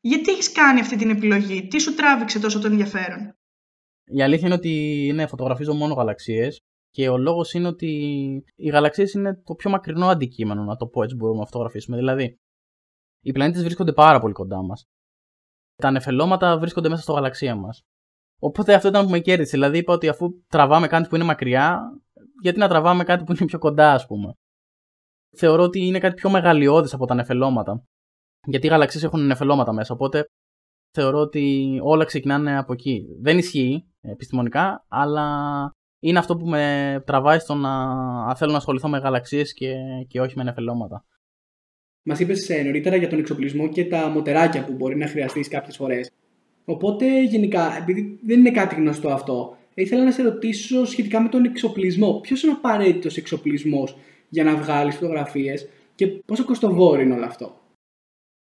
Γιατί έχεις κάνει αυτή την επιλογή, τι σου τράβηξε τόσο το ενδιαφέρον; Η αλήθεια είναι ότι ναι, φωτογραφίζω μόνο γαλαξίες και ο λόγος είναι ότι οι γαλαξίες είναι το πιο μακρινό αντικείμενο, να το πω έτσι μπορούμε να φωτογραφίσουμε. Δηλαδή, οι πλανήτες βρίσκονται πάρα πολύ κοντά μας. Τα νεφελώματα βρίσκονται μέσα στο γαλαξία μας. Οπότε αυτό ήταν που με κέρδισε. Δηλαδή, είπα ότι αφού τραβάμε κάτι που είναι μακριά, γιατί να τραβάμε κάτι που είναι πιο κοντά, ας πούμε. Θεωρώ ότι είναι κάτι πιο μεγαλειώδη από τα νεφελώματα. Γιατί οι γαλαξίες έχουν νεφελώματα μέσα. Οπότε θεωρώ ότι όλα ξεκινάνε από εκεί. Δεν ισχύει επιστημονικά, αλλά είναι αυτό που με τραβάει στο να θέλω να ασχοληθώ με γαλαξίες και, και όχι με νεφελώματα. Μας είπες ε, νωρίτερα για τον εξοπλισμό και τα μοτεράκια που μπορεί να χρειαστείς κάποιες φορές. Οπότε, γενικά, επειδή δεν είναι κάτι γνωστό αυτό, ήθελα να σε ρωτήσω σχετικά με τον εξοπλισμό. Ποιος είναι ο απαραίτητος εξοπλισμός για να βγάλεις φωτογραφίες και πόσο κοστοβόρει είναι όλο αυτό;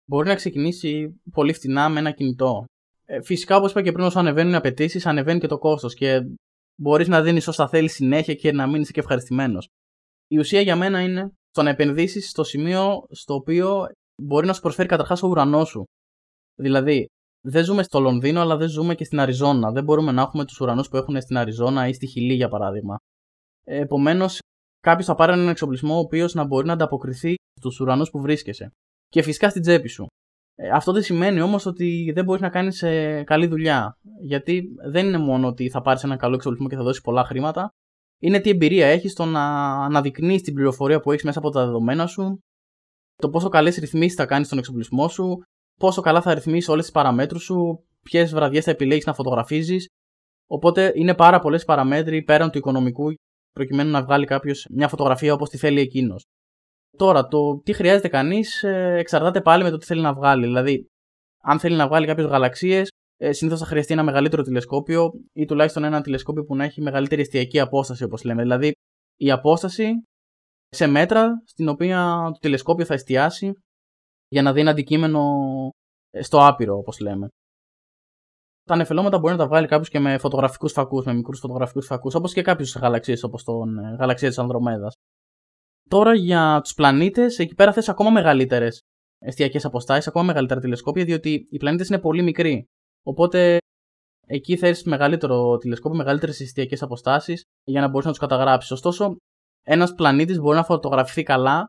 Μπορεί να ξεκινήσει πολύ φτηνά με ένα κινητό. Ε, φυσικά, όπως είπα και πριν, όσο ανεβαίνουν οι απαιτήσεις, ανεβαίνει και το κόστος και μπορείς να δίνεις όσα θέλεις συνέχεια και να μείνει και ευχαριστημένος. Η ουσία για μένα είναι στο να επενδύσεις στο σημείο στο οποίο μπορεί να σου προσφέρει καταρχάς ο ουρανός σου. Δηλαδή, δεν ζούμε στο Λονδίνο, αλλά δεν ζούμε και στην Αριζόνα. Δεν μπορούμε να έχουμε τους ουρανούς που έχουν στην Αριζόνα ή στη Χιλή, για παράδειγμα. Επομένως, κάποιος θα πάρει έναν εξοπλισμό ο οποίος να μπορεί να ανταποκριθεί στους ουρανούς που βρίσκεσαι. Και φυσικά στην τσέπη σου. Ε, αυτό δεν σημαίνει όμως ότι δεν μπορείς να κάνεις ε, καλή δουλειά. Γιατί δεν είναι μόνο ότι θα πάρεις έναν καλό εξοπλισμό και θα δώσεις πολλά χρήματα. Είναι τι εμπειρία έχεις στο να αναδεικνύεις την πληροφορία που έχεις μέσα από τα δεδομένα σου, το πόσο καλές ρυθμίσεις θα κάνεις στον εξοπλισμό σου, πόσο καλά θα ρυθμίσεις όλες τις παραμέτρους σου, ποιες βραδιές θα επιλέγεις να φωτογραφίζεις. Οπότε είναι πάρα πολλές παραμέτροι πέραν του οικονομικού προκειμένου να βγάλει κάποιος μια φωτογραφία όπως τη θέλει εκείνος. Τώρα, το τι χρειάζεται κανείς ε, εξαρτάται πάλι με το τι θέλει να βγάλει. Δηλαδή, αν θέλει να βγάλει κάποιες γαλαξίες, ε, συνήθως θα χρειαστεί ένα μεγαλύτερο τηλεσκόπιο ή τουλάχιστον ένα τηλεσκόπιο που να έχει μεγαλύτερη εστιακή απόσταση, όπως λέμε. Δηλαδή, η απόσταση σε μέτρα στην οποία το τηλεσκόπιο θα εστιάσει για να δει ένα αντικείμενο ε, στο άπειρο, όπως λέμε. Τα νεφελώματα μπορεί να τα βγάλει κάποιος και με φωτογραφικούς φακούς, με μικρούς φωτογραφικούς φακούς, όπως και κάποιες γαλαξίες, όπως τον ε, γαλαξία της Ανδρομέδας. Τώρα για τους πλανήτες, εκεί πέρα θες ακόμα μεγαλύτερες εστιακέ αποστάσεις, ακόμα μεγαλύτερα τηλεσκόπια, διότι οι πλανήτες είναι πολύ μικροί. Οπότε εκεί θέλει μεγαλύτερο τηλεσκόπιο, μεγαλύτερες εστιακέ αποστάσεις για να μπορείς να τους καταγράψεις. Ωστόσο, ένας πλανήτης μπορεί να φωτογραφηθεί καλά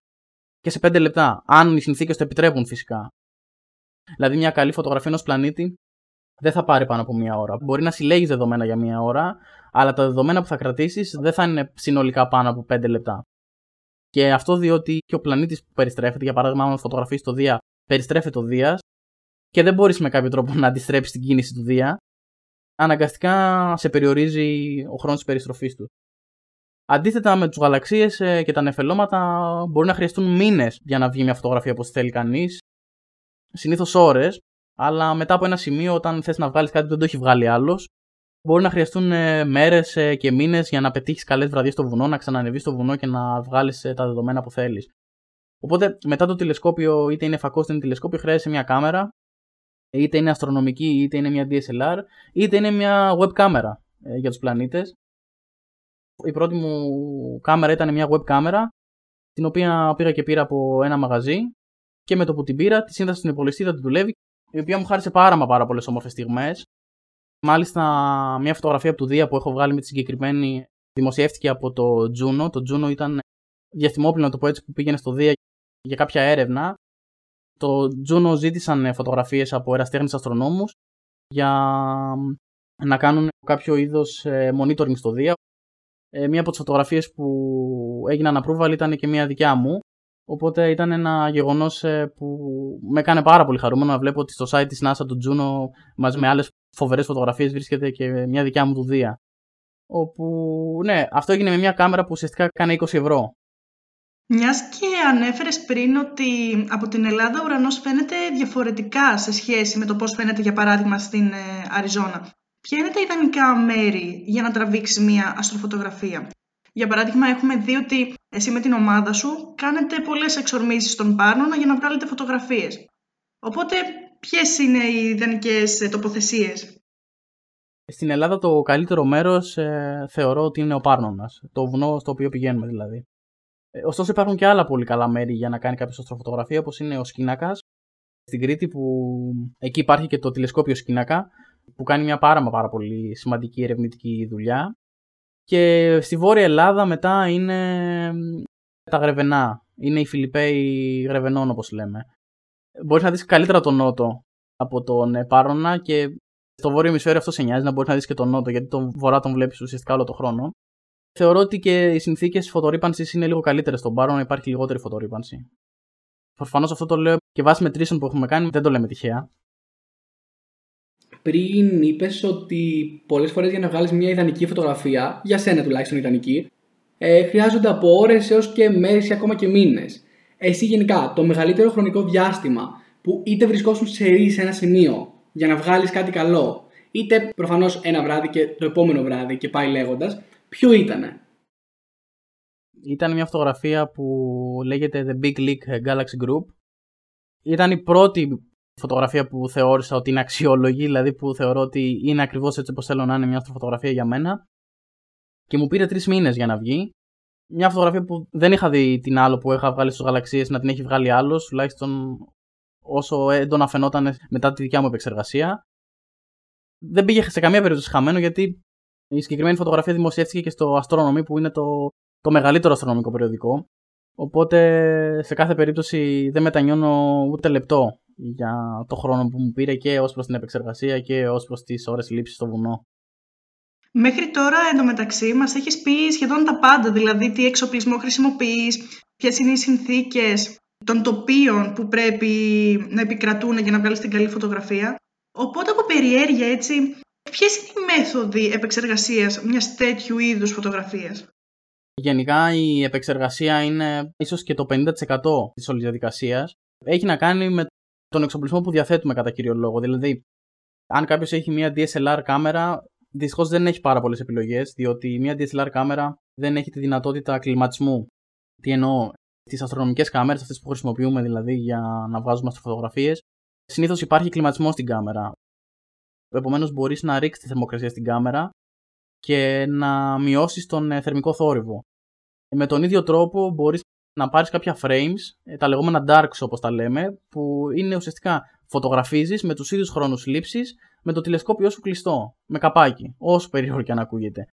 και σε 5 λεπτά, αν οι συνθήκες το επιτρέπουν φυσικά. Δηλαδή, μια καλή φωτογραφία ενός πλανήτη δεν θα πάρει πάνω από μία ώρα. Μπορεί να συλλέγεις δεδομένα για μία ώρα, αλλά τα δεδομένα που θα κρατήσεις δεν θα είναι συνολικά πάνω από 5 λεπτά. Και αυτό διότι και ο πλανήτης που περιστρέφεται, για παράδειγμα, αν φωτογραφεί το Δία, περιστρέφεται ο Δίας και δεν μπορείς με κάποιο τρόπο να αντιστρέψεις την κίνηση του Δία, αναγκαστικά σε περιορίζει ο χρόνος της περιστροφής του. Αντίθετα με τους γαλαξίες ε, και τα νεφελώματα, μπορεί να χρειαστούν μήνες για να βγει μια φωτογραφία όπως θέλει κανείς. Συνήθως ώρες, αλλά μετά από ένα σημείο, όταν θες να βγάλεις κάτι που δεν το έχει βγάλει άλλος, μπορεί να χρειαστούν ε, μέρες ε, και μήνες για να πετύχεις καλές βραδιές στο βουνό, να ξανανεβείς στο βουνό και να βγάλεις τα δεδομένα που θέλεις. Οπότε μετά το τηλεσκόπιο, είτε είναι φακός είτε είναι τηλεσκόπιο, χρειάζεται μια κάμερα, είτε είναι αστρονομική, είτε είναι μια DSLR, είτε είναι μια web κάμερα για τους πλανήτες η πρώτη μου κάμερα ήταν μια web κάμερα, την οποία πήγα και πήρα από ένα μαγαζί και με το που την πήρα, τη σύνδεσα στην υπολογιστή, δεν δουλεύει, η οποία μου χάρισε πάρα μα πάρα πολλές όμορφες στιγμές. Μάλιστα, μια φωτογραφία από του Δία που έχω βγάλει με τη συγκεκριμένη δημοσιεύτηκε από το Juno. Το Juno ήταν διαστημόπλαιο, να το πω έτσι, που πήγαινε στο Δία για κάποια έρευνα. Το Juno ζήτησαν φωτογραφίες από εραστέχνε αστρονόμους για να κάνουν κάποιο είδος ε, monitoring στο Δία ε, μία από τις φωτογραφίες που έγιναν approval ήταν και μία δικιά μου. Οπότε ήταν ένα γεγονός ε, που με έκανε πάρα πολύ χαρούμενο να βλέπω ότι στο site της NASA του Juno μαζί με άλλες φοβερές φωτογραφίες βρίσκεται και μια δικιά μου δουδία. Όπου, ναι, αυτό έγινε με μια κάμερα που ουσιαστικά κάνει 20 ευρώ. Μιας και ανέφερες πριν ότι από την Ελλάδα ο ουρανός φαίνεται διαφορετικά σε σχέση με το πώς φαίνεται για παράδειγμα στην ε, Αριζόνα. Ποια είναι τα ιδανικά μέρη για να τραβήξεις μία αστροφωτογραφία; Για παράδειγμα, έχουμε δει ότι εσύ με την ομάδα σου κάνετε πολλές εξορμήσεις στον Πάρνονα για να βγάλετε φωτογραφίες. Οπότε, ποιες είναι οι ιδανικές τοποθεσίες; Στην Ελλάδα το καλύτερο μέρος ε, θεωρώ ότι είναι ο Πάρνονας. Το βουνό στο οποίο πηγαίνουμε δηλαδή. Ε, ωστόσο, υπάρχουν και άλλα πολύ καλά μέρη για να κάνει κάποιος αστροφωτογραφία, όπως είναι ο Σκίνακα. Στην Κρήτη, που εκεί υπάρχει και το τηλεσκόπιο Σκίνακα, που κάνει μια πάρα, πάρα πολύ σημαντική ερευνητική δουλειά. Και στη Βόρεια Ελλάδα μετά είναι τα Γρεβενά. Είναι οι Φιλιππέοι Γρεβενών όπως λέμε. Μπορείς να δεις καλύτερα τον Νότο από τον Πάρονα και στο βόρειο ημισφαίριο αυτό σε νοιάζει να μπορείς να δεις και τον Νότο, γιατί τον Βορρά τον βλέπεις ουσιαστικά όλο τον χρόνο. Θεωρώ ότι και οι συνθήκες φωτορύπανσης είναι λίγο καλύτερες στον Πάρονα, υπάρχει λιγότερη φωτορύπανση. Προφανώς αυτό το λέω και βάσει μετρήσεων που έχουμε κάνει, δεν το λέμε τυχαία πριν είπες ότι πολλές φορές για να βγάλεις μια ιδανική φωτογραφία, για σένα τουλάχιστον ιδανική, ε, χρειάζονται από ώρες έως και μέρες ή ακόμα και μήνες. Εσύ γενικά, το μεγαλύτερο χρονικό διάστημα που είτε βρισκόσουν σε ρί σε ένα σημείο για να βγάλεις κάτι καλό, είτε προφανώς ένα βράδυ και το επόμενο βράδυ και πάει λέγοντας, ποιο ήτανε; Ήταν μια φωτογραφία που λέγεται The Big League Galaxy Group. Ήταν η πρώτη φωτογραφία που θεώρησα ότι είναι αξιόλογη, δηλαδή που θεωρώ ότι είναι ακριβώς έτσι όπως θέλω να είναι μια φωτογραφία για μένα. Και μου πήρε τρεις μήνες για να βγει. Μια φωτογραφία που δεν είχα δει την άλλο που είχα βγάλει στου γαλαξίες να την έχει βγάλει άλλος, τουλάχιστον όσο έντονα φαινόταν μετά τη δικιά μου επεξεργασία. Δεν πήγε σε καμία περίπτωση χαμένο γιατί η συγκεκριμένη φωτογραφία δημοσιεύτηκε και στο Astronomy που είναι το, το μεγαλύτερο αστρονομικό περιοδικό. Οπότε σε κάθε περίπτωση δεν μετανιώνω ούτε λεπτό για το χρόνο που μου πήρε και ως προς την επεξεργασία και ως προς τις ώρες λήψης στο βουνό. Μέχρι τώρα εντωμεταξύ μας έχεις πει σχεδόν τα πάντα, δηλαδή τι εξοπλισμό χρησιμοποιείς, ποιες είναι οι συνθήκες των τοπίων που πρέπει να επικρατούν για να βγάλεις την καλή φωτογραφία. Οπότε από περιέργεια έτσι, ποιες είναι οι μέθοδοι επεξεργασίας μιας τέτοιου είδους φωτογραφίας; Γενικά η επεξεργασία είναι ίσως και το 50% της όλης διαδικασίας. Έχει να κάνει με τον εξοπλισμό που διαθέτουμε κατά κύριο λόγο. Δηλαδή, αν κάποιος έχει μια DSLR κάμερα, δυστυχώς δεν έχει πάρα πολλές επιλογές, διότι μια DSLR κάμερα δεν έχει τη δυνατότητα κλιματισμού. Τι εννοώ, τις αστρονομικές κάμερες, αυτές που χρησιμοποιούμε δηλαδή για να βγάζουμε αστροφωτογραφίες, συνήθως υπάρχει κλιματισμό στην κάμερα. Επομένως, μπορείς να ρίξεις τη θερμοκρασία στην κάμερα και να μειώσεις τον ε, θερμικό θόρυβο. Με τον ίδιο τρόπο μπορείς να πάρεις κάποια frames, ε, τα λεγόμενα darks όπως τα λέμε, που είναι ουσιαστικά φωτογραφίζεις με τους ίδιους χρόνους λήψης με το τηλεσκόπιο σου κλειστό, με καπάκι, όσο περίεργο και αν ακούγεται.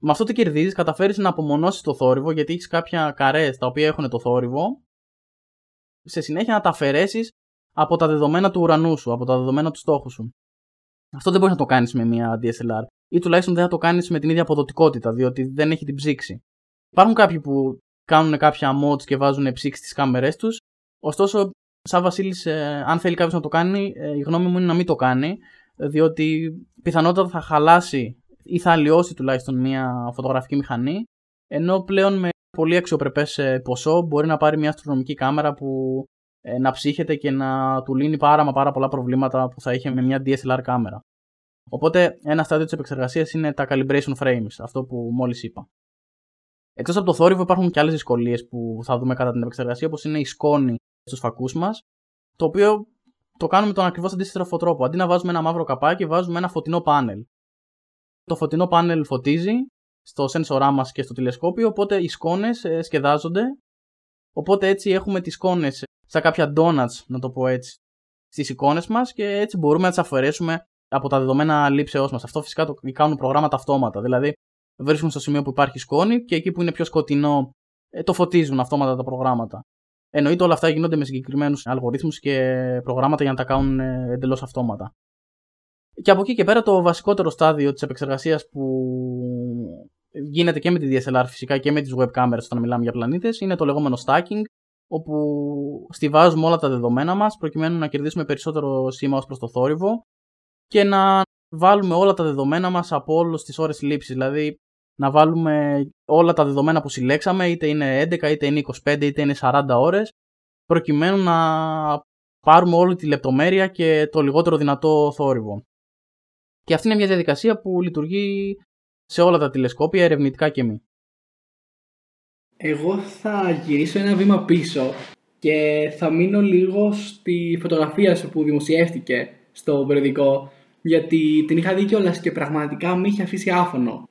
Με αυτό τι κερδίζεις, καταφέρεις να απομονώσεις το θόρυβο, γιατί έχεις κάποια καρές τα οποία έχουν το θόρυβο, σε συνέχεια να τα αφαιρέσεις από τα δεδομένα του ουρανού σου, από τα δεδομένα του στόχου σου. Αυτό δεν μπορείς να το κάνεις με μια DSLR, ή τουλάχιστον δεν θα το κάνεις με την ίδια αποδοτικότητα, διότι δεν έχει την ψήξη. Υπάρχουν κάποιοι που κάνουν κάποια mods και βάζουν ψήξη στις κάμερές τους, ωστόσο, σαν Βασίλης, ε, αν θέλει κάποιος να το κάνει, ε, η γνώμη μου είναι να μην το κάνει, διότι πιθανότατα θα χαλάσει ή θα αλλοιώσει τουλάχιστον μια φωτογραφική μηχανή, ενώ πλέον με πολύ αξιοπρεπές ε, ποσό μπορεί να πάρει μια αστρονομική κάμερα που ε, να ψύχεται και να του λύνει πάρα μα πάρα πολλά προβλήματα που θα είχε με μια DSLR κάμερα. Οπότε ένα στάδιο της επεξεργασίας είναι τα calibration frames, αυτό που μόλις είπα. Εκτός από το θόρυβο, υπάρχουν και άλλες δυσκολίες που θα δούμε κατά την επεξεργασία, όπως είναι η σκόνη στους φακούς μας, το οποίο το κάνουμε τον ακριβώς αντίστοιχο τρόπο. Αντί να βάζουμε ένα μαύρο καπάκι, βάζουμε ένα φωτεινό πάνελ. Το φωτεινό πάνελ φωτίζει στο σένσορά μας και στο τηλεσκόπιο, οπότε οι σκόνες ε, σκεδάζονται. Οπότε έτσι έχουμε τις σκόνες σαν κάποια donuts, να το πω έτσι, στις εικόνες μας και έτσι μπορούμε να τις αφαιρέσουμε από τα δεδομένα λήψεώς μας. Αυτό φυσικά το κάνουν προγράμματα αυτόματα. Δηλαδή, βρίσκουν στο σημείο που υπάρχει σκόνη και εκεί που είναι πιο σκοτεινό ε, το φωτίζουν αυτόματα τα προγράμματα. Εννοείται όλα αυτά γίνονται με συγκεκριμένους αλγορίθμους και προγράμματα για να τα κάνουν ε, εντελώς αυτόματα. Και από εκεί και πέρα το βασικότερο στάδιο της επεξεργασίας που γίνεται και με τη DSLR φυσικά και με τις web cameras όταν μιλάμε για πλανήτες είναι το λεγόμενο stacking όπου στηβάζουμε όλα τα δεδομένα μας προκειμένου να κερδίσουμε περισσότερο σήμα ως προς το θόρυβο και να βάλουμε όλα τα δεδομένα μας από όλες τις ώρες λήψης δηλαδή να βάλουμε όλα τα δεδομένα που συλλέξαμε είτε είναι 11 είτε είναι 25 είτε είναι 40 ώρες προκειμένου να πάρουμε όλη τη λεπτομέρεια και το λιγότερο δυνατό θόρυβο. Και αυτή είναι μια διαδικασία που λειτουργεί σε όλα τα τηλεσκόπια, ερευνητικά και μη. Εγώ θα γυρίσω ένα βήμα πίσω και θα μείνω λίγο στη φωτογραφία σου που δημοσιεύτηκε στο περιοδικό γιατί την είχα δει κιόλας και πραγματικά με είχε αφήσει άφωνο.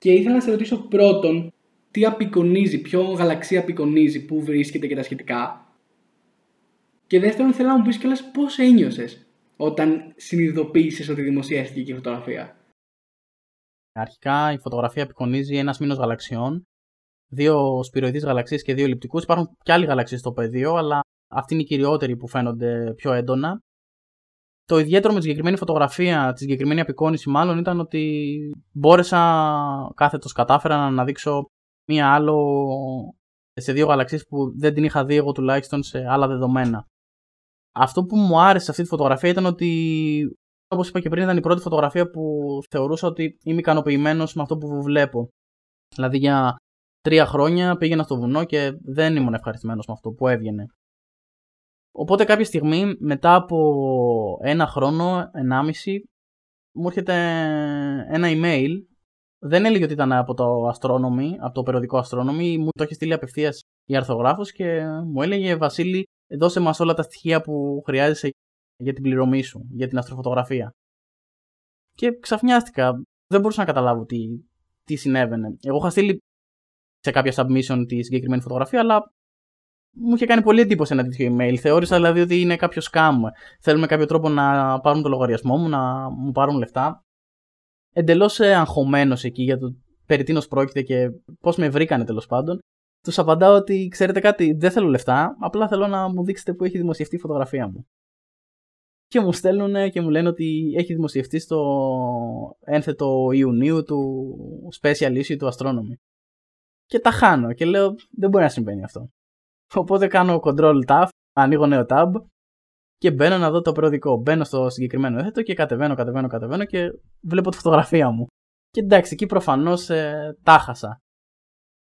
Και ήθελα να σε ρωτήσω πρώτον τι απεικονίζει, ποιο γαλαξία απεικονίζει, πού βρίσκεται και τα σχετικά. Και δεύτερον θέλω να μου πεις κιόλας πώς ένιωσες όταν συνειδητοποίησες ότι δημοσιεύτηκε και η φωτογραφία. Αρχικά η φωτογραφία απεικονίζει ένας μήνος γαλαξιών, δύο σπυροειδείς γαλαξίες και δύο ελλειπτικούς. Υπάρχουν και άλλοι γαλαξίες στο πεδίο, αλλά αυτοί είναι οι κυριότεροι που φαίνονται πιο έντονα. Το ιδιαίτερο με τη συγκεκριμένη φωτογραφία, τη συγκεκριμένη απεικόνηση μάλλον, ήταν ότι μπόρεσα κάθετος κατάφερα να αναδείξω μία άλλο σε δύο γαλαξίες που δεν την είχα δει εγώ τουλάχιστον σε άλλα δεδομένα. Αυτό που μου άρεσε σε αυτή τη φωτογραφία ήταν ότι Όπως είπα και πριν, ήταν η πρώτη φωτογραφία που θεωρούσα ότι είμαι ικανοποιημένος με αυτό που βλέπω. Δηλαδή για τρία χρόνια πήγαινα στο βουνό και δεν ήμουν ευχαριστημένος με αυτό που έβγαινε. Οπότε κάποια στιγμή, μετά από ένα χρόνο, ενάμιση, μου έρχεται ένα email. Δεν έλεγε ότι ήταν από το Astronomy, από το περιοδικό Astronomy, μου το είχε στείλει απευθείας η αρθογράφο και μου έλεγε Βασίλη, δώσε μας όλα τα στοιχεία που χρειάζεσαι για την πληρωμή σου, για την αστροφωτογραφία. Και ξαφνιάστηκα. Δεν μπορούσα να καταλάβω τι, τι συνέβαινε. Εγώ είχα στείλει σε κάποια submission τη συγκεκριμένη φωτογραφία, αλλά μου είχε κάνει πολύ εντύπωση ένα τέτοιο email. Θεώρησα δηλαδή ότι είναι κάποιο scam. Θέλουμε κάποιο τρόπο να πάρουν το λογαριασμό μου, να μου πάρουν λεφτά. Εντελώς ε, αγχωμένος εκεί για το περί τίνος πρόκειται και πώς με βρήκανε τέλος πάντων. Τους απαντάω ότι ξέρετε κάτι, δεν θέλω λεφτά, απλά θέλω να μου δείξετε που έχει δημοσιευτεί η φωτογραφία μου και μου στέλνουν και μου λένε ότι έχει δημοσιευτεί στο ένθετο Ιουνίου του special issue του Astronomy. Και τα χάνω και λέω δεν μπορεί να συμβαίνει αυτό. Οπότε κάνω control tab, ανοίγω νέο tab και μπαίνω να δω το περιοδικό. Μπαίνω στο συγκεκριμένο ένθετο και κατεβαίνω, κατεβαίνω, κατεβαίνω και βλέπω τη φωτογραφία μου. Και εντάξει, εκεί προφανώς ε, τα χάσα.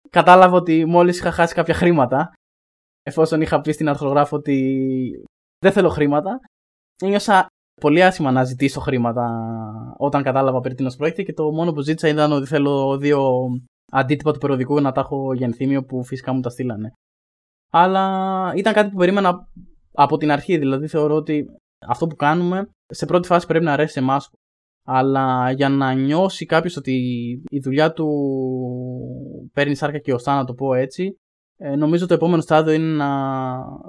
Κατάλαβα ότι μόλις είχα χάσει κάποια χρήματα, εφόσον είχα πει στην αρθρογράφο ότι δεν θέλω χρήματα, ένιωσα πολύ άσχημα να ζητήσω χρήματα όταν κατάλαβα περί τίνος πρόκειται και το μόνο που ζήτησα ήταν ότι θέλω δύο αντίτυπα του περιοδικού να τα έχω για ενθύμιο που φυσικά μου τα στείλανε. Αλλά ήταν κάτι που περίμενα από την αρχή, δηλαδή θεωρώ ότι αυτό που κάνουμε σε πρώτη φάση πρέπει να αρέσει σε εμάς. Αλλά για να νιώσει κάποιος ότι η δουλειά του παίρνει σάρκα και οστά, να το πω έτσι, ε, νομίζω το επόμενο στάδιο είναι να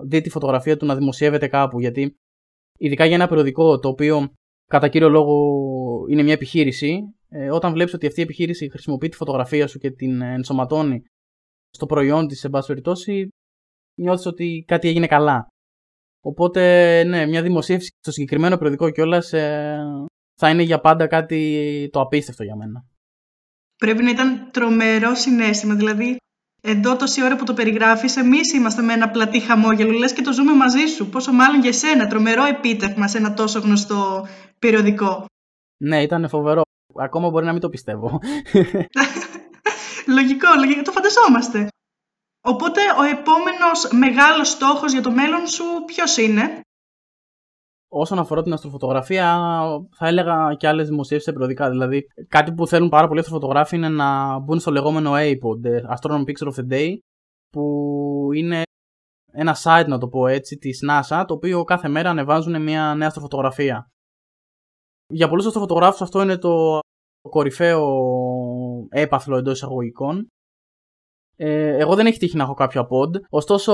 δει τη φωτογραφία του να δημοσιεύεται κάπου. Γιατί ειδικά για ένα περιοδικό το οποίο κατά κύριο λόγο είναι μια επιχείρηση, ε, όταν βλέπεις ότι αυτή η επιχείρηση χρησιμοποιεί τη φωτογραφία σου και την ενσωματώνει στο προϊόν της, σε πάση περιπτώσει, νιώθεις ότι κάτι έγινε καλά. Οπότε, ναι, μια δημοσίευση στο συγκεκριμένο περιοδικό κιόλας ε, θα είναι για πάντα κάτι το απίστευτο για μένα. Πρέπει να ήταν τρομερό συνέστημα. Δηλαδή, εδώ τόση ώρα που το περιγράφεις, εμείς είμαστε με ένα πλατή χαμόγελο, λες και το ζούμε μαζί σου. Πόσο μάλλον για σένα, τρομερό επίτευγμα σε ένα τόσο γνωστό περιοδικό. Ναι, ήταν φοβερό. Ακόμα μπορεί να μην το πιστεύω. λογικό, λογικό, το φανταζόμαστε. Οπότε ο επόμενος μεγάλος στόχος για το μέλλον σου ποιος είναι; Όσον αφορά την αστροφωτογραφία, θα έλεγα και άλλες δημοσίευσεις περιοδικά. Δηλαδή, κάτι που θέλουν πάρα πολλοί αστροφωτογράφοι είναι να μπουν στο λεγόμενο APOD, Astronomy Picture of the Day, που είναι ένα site, να το πω έτσι, της NASA, το οποίο κάθε μέρα ανεβάζουν μια νέα αστροφωτογραφία. Για πολλούς αστροφωτογράφους αυτό είναι το κορυφαίο έπαθλο εντός εισαγωγικών. Ε, εγώ δεν έχει τύχει να έχω κάποιο pod, ωστόσο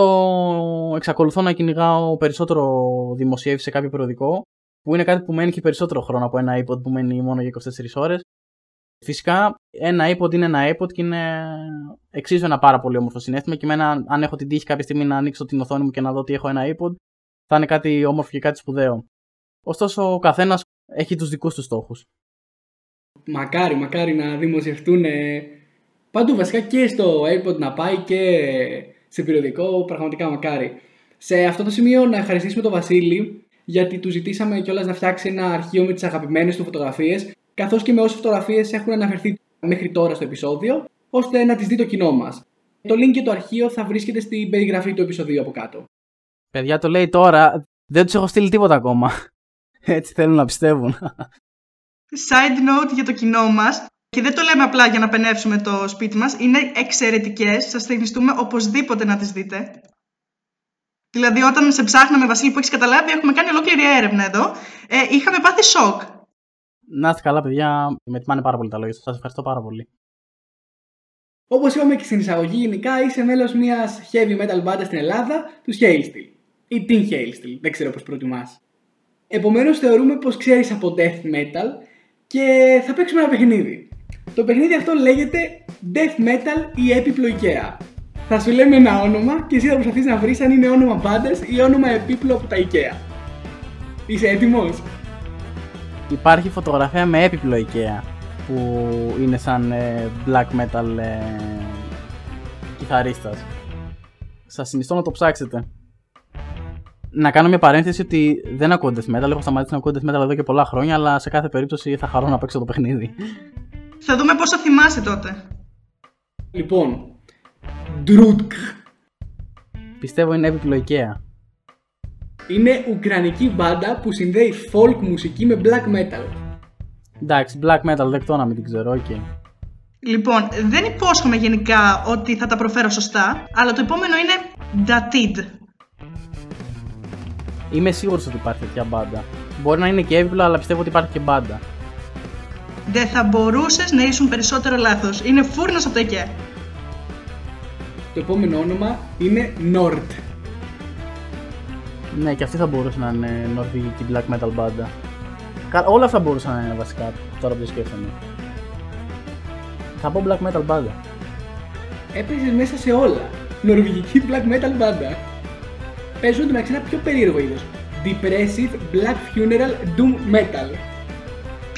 εξακολουθώ να κυνηγάω περισσότερο δημοσίευση σε κάποιο περιοδικό, που είναι κάτι που μένει και περισσότερο χρόνο από ένα iPod που μένει μόνο για 24 ώρες. Φυσικά, ένα iPod είναι ένα iPod και είναι εξίσου ένα πάρα πολύ όμορφο συνέστημα και εμένα αν έχω την τύχη κάποια στιγμή να ανοίξω την οθόνη μου και να δω ότι έχω ένα iPod, θα είναι κάτι όμορφο και κάτι σπουδαίο. Ωστόσο, ο καθένας έχει τους δικούς του στόχους. Μακάρι, μακάρι να δημοσιευτούν παντού βασικά και στο AirPod να πάει και σε περιοδικό, πραγματικά μακάρι. Σε αυτό το σημείο να ευχαριστήσουμε τον Βασίλη γιατί του ζητήσαμε κιόλας να φτιάξει ένα αρχείο με τις αγαπημένες του φωτογραφίες καθώς και με όσες φωτογραφίες έχουν αναφερθεί μέχρι τώρα στο επεισόδιο ώστε να τις δει το κοινό μας. Το link και το αρχείο θα βρίσκεται στην περιγραφή του επεισοδίου από κάτω. Παιδιά το λέει τώρα, δεν τους έχω στείλει τίποτα ακόμα. Έτσι θέλουν να πιστεύουν. Side note για το κοινό μας, και δεν το λέμε απλά για να πενεύσουμε το σπίτι μας. Είναι εξαιρετικές. Σας θυμιστούμε οπωσδήποτε να τις δείτε. Δηλαδή όταν σε ψάχναμε Βασίλη που έχεις καταλάβει έχουμε κάνει ολόκληρη έρευνα εδώ. Ε, είχαμε πάθει σοκ. Να είστε καλά παιδιά. Με τιμάνε πάρα πολύ τα λόγια σας. Σας ευχαριστώ πάρα πολύ. Όπως είπαμε και στην εισαγωγή, γενικά είσαι μέλος μιας heavy metal band στην Ελλάδα, του Hailsteel. Ή την Hailsteel, δεν ξέρω πώς προτιμάς. Επομένως, θεωρούμε πως ξέρεις από death metal και θα παίξουμε ένα παιχνίδι. Το παιχνίδι αυτό λέγεται Death Metal ή έπιπλο IKEA. Θα σου λέμε ένα όνομα και εσύ θα προσπαθείς να βρεις αν είναι όνομα πάντας ή όνομα επίπλο από τα IKEA. Είσαι έτοιμος; Υπάρχει φωτογραφία με έπιπλο IKEA που είναι σαν ε, black metal ε, κιθαρίστας. Σας συνιστώ να το ψάξετε. Να κάνω μια παρένθεση ότι δεν ακούω death metal, έχω σταματήσει να ακούω death metal εδώ και πολλά χρόνια, αλλά σε κάθε περίπτωση θα χαρώ να παίξω το παιχνίδι. Θα δούμε πόσο θυμάσαι τότε. Λοιπόν, Ντρούτκ. Πιστεύω είναι έπιπλο IKEA. Είναι ουκρανική μπάντα που συνδέει folk μουσική με black metal. Εντάξει, black metal δεκτό να μην την ξέρω, ok. Λοιπόν, δεν υπόσχομαι γενικά ότι θα τα προφέρω σωστά, αλλά το επόμενο είναι Datid. Είμαι σίγουρος ότι υπάρχει τέτοια μπάντα. Μπορεί να είναι και έπιπλο, αλλά πιστεύω ότι υπάρχει και μπάντα. Δεν θα μπορούσες να ήσουν περισσότερο λάθος. Είναι φούρνος από το IKEA. Το επόμενο όνομα είναι Nord. Ναι, και αυτή θα μπορούσε να είναι νορβηγική black metal μπάντα. Όλα αυτά μπορούσαν να είναι βασικά τώρα που το σκέφτομαι. Θα πω black metal μπάντα. Έπαιζε μέσα σε όλα. Νορβηγική black metal μπάντα. Παίζουν μεταξύ ένα πιο περίεργο είδος. Depressive Black Funeral Doom Metal.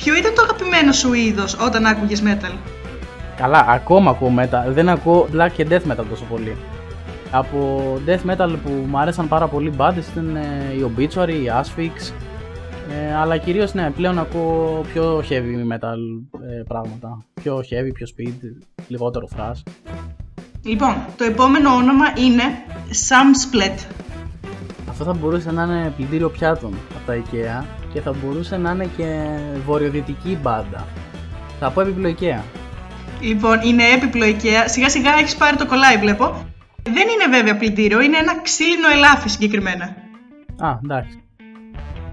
Ποιο ήταν το αγαπημένο σου είδος όταν άκουγες metal? Καλά, ακόμα ακούω metal. Δεν ακούω black και death metal τόσο πολύ. Από death metal που μου άρεσαν πάρα πολύ μπάντες ήταν ε, η Obituary, η Asphyx. Ε, αλλά κυρίως ναι, πλέον ακούω πιο heavy metal ε, πράγματα. Πιο heavy, πιο speed, λιγότερο thrash. Λοιπόν, το επόμενο όνομα είναι Sam Split. Αυτό θα μπορούσε να είναι πλυντήριο πιάτων από τα IKEA και θα μπορούσε να είναι και βορειοδυτική μπάντα. Θα πω έπιπλο IKEA. Λοιπόν, είναι έπιπλο IKEA. Σιγά σιγά έχεις πάρει το κολλάι, βλέπω. Δεν είναι βέβαια πλυντήριο, είναι ένα ξύλινο ελάφι συγκεκριμένα. Α, εντάξει.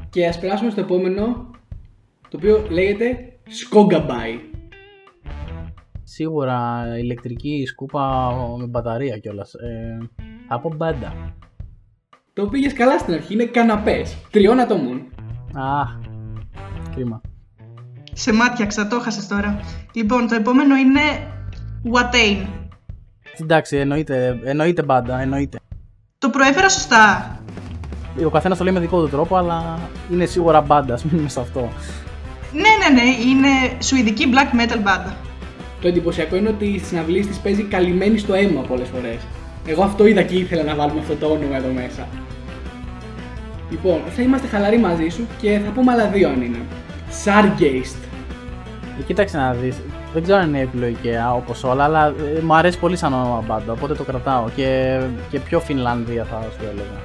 Και ας περάσουμε στο επόμενο, το οποίο λέγεται Skogabai. Σίγουρα ηλεκτρική σκούπα με μπαταρία κιόλας. Ε, από μπάντα. Το πήγες καλά στην αρχή, είναι καναπές, τριών ατόμων. Α, κρίμα. Σε μάτια, το χάσες τώρα. Λοιπόν, το επόμενο είναι Watain. Εντάξει, εννοείται, εννοείται μπάντα, εννοείται. Το προέφερα σωστά; Ο καθένας το λέει με δικό του τρόπο, αλλά είναι σίγουρα μπάντα, ας μείνουμε σε αυτό. Ναι, ναι, ναι, είναι σουηδική black metal μπάντα. Το εντυπωσιακό είναι ότι στι συναυλίε της παίζει καλυμμένη στο αίμα πολλές φορές. Εγώ αυτό είδα και ήθελα να βάλουμε αυτό το όνομα εδώ μέσα. Λοιπόν, θα είμαστε χαλαροί μαζί σου και θα πούμε άλλα δύο αν είναι. Sargeist. Ε, κοίταξε να δεις. Δεν ξέρω αν είναι επιλογικαία όπως όλα, αλλά ε, μου αρέσει πολύ σαν όνομα μπάντα, οπότε το κρατάω. Και, και πιο Φινλανδία θα σου έλεγα.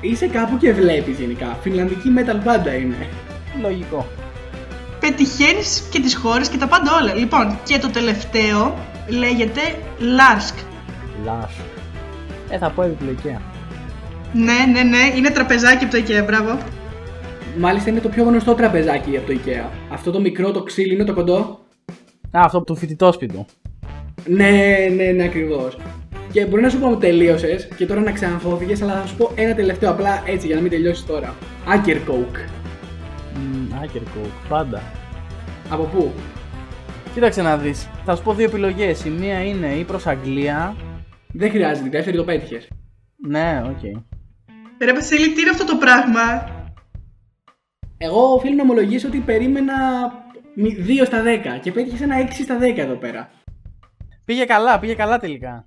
Είσαι κάπου και βλέπεις γενικά. Φινλανδική metal μπάντα είναι. Λογικό. Πετυχαίνεις και τις χώρες και τα πάντα όλα. Λοιπόν, και το τελευταίο λέγεται Larsk. Larsk. Ε, θα πω επιλογικαία. Ναι, ναι, ναι, είναι τραπεζάκι από το IKEA, μπράβο. Μάλιστα είναι το πιο γνωστό τραπεζάκι από το IKEA. Αυτό το μικρό, το ξύλινο, το κοντό. Α, αυτό από το φοιτητόσπιτο. Ναι, ναι, ναι, ακριβώς. Και μπορεί να σου πω ότι τελείωσες και τώρα να ξαναχώθηκε, αλλά θα σου πω ένα τελευταίο απλά έτσι για να μην τελειώσεις τώρα. Acker Coke. Mm, Coke, πάντα. Από πού; Κοίταξε να δεις. Θα σου πω δύο επιλογές. Η μία είναι ή προς Αγγλία. Δεν χρειάζεται, η δεύτερη το πέτυχες. Ναι, ok. Okay. Ρε Βασίλη, τι είναι αυτό το πράγμα; Εγώ οφείλω να ομολογήσω ότι περίμενα 2 στα 10 και πέτυχες ένα 6 στα 10 εδώ πέρα. Πήγε καλά, πήγε καλά τελικά.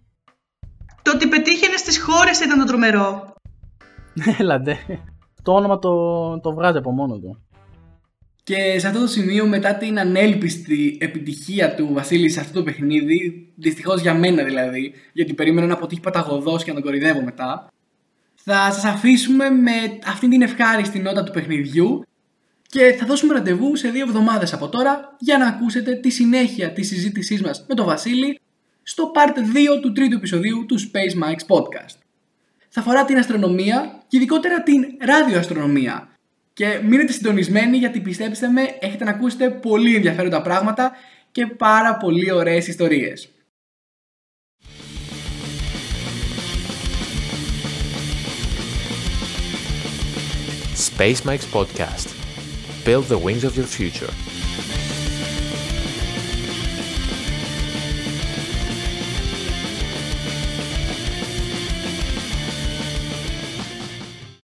Το ότι πετύχαινες στις χώρες ήταν το τρομερό. Έλαντε. Το όνομα το, το βγάζει από μόνο του. Και σε αυτό το σημείο, μετά την ανέλπιστη επιτυχία του Βασίλη σε αυτό το παιχνίδι, δυστυχώς για μένα δηλαδή, γιατί περίμενα να αποτύχει παταγωδός και να τον κορυδεύω μετά, θα σας αφήσουμε με αυτήν την ευχάριστη νότα του παιχνιδιού και θα δώσουμε ραντεβού σε δύο εβδομάδες από τώρα για να ακούσετε τη συνέχεια της συζήτησής μας με τον Βασίλη στο part 2 του τρίτου επεισοδίου του Space Mike's Podcast. Θα αφορά την αστρονομία και ειδικότερα την ραδιοαστρονομία. Και μείνετε συντονισμένοι γιατί πιστέψτε με έχετε να ακούσετε πολύ ενδιαφέροντα πράγματα και πάρα πολύ ωραίες ιστορίες. Space Mike's Podcast Build the wings of your future.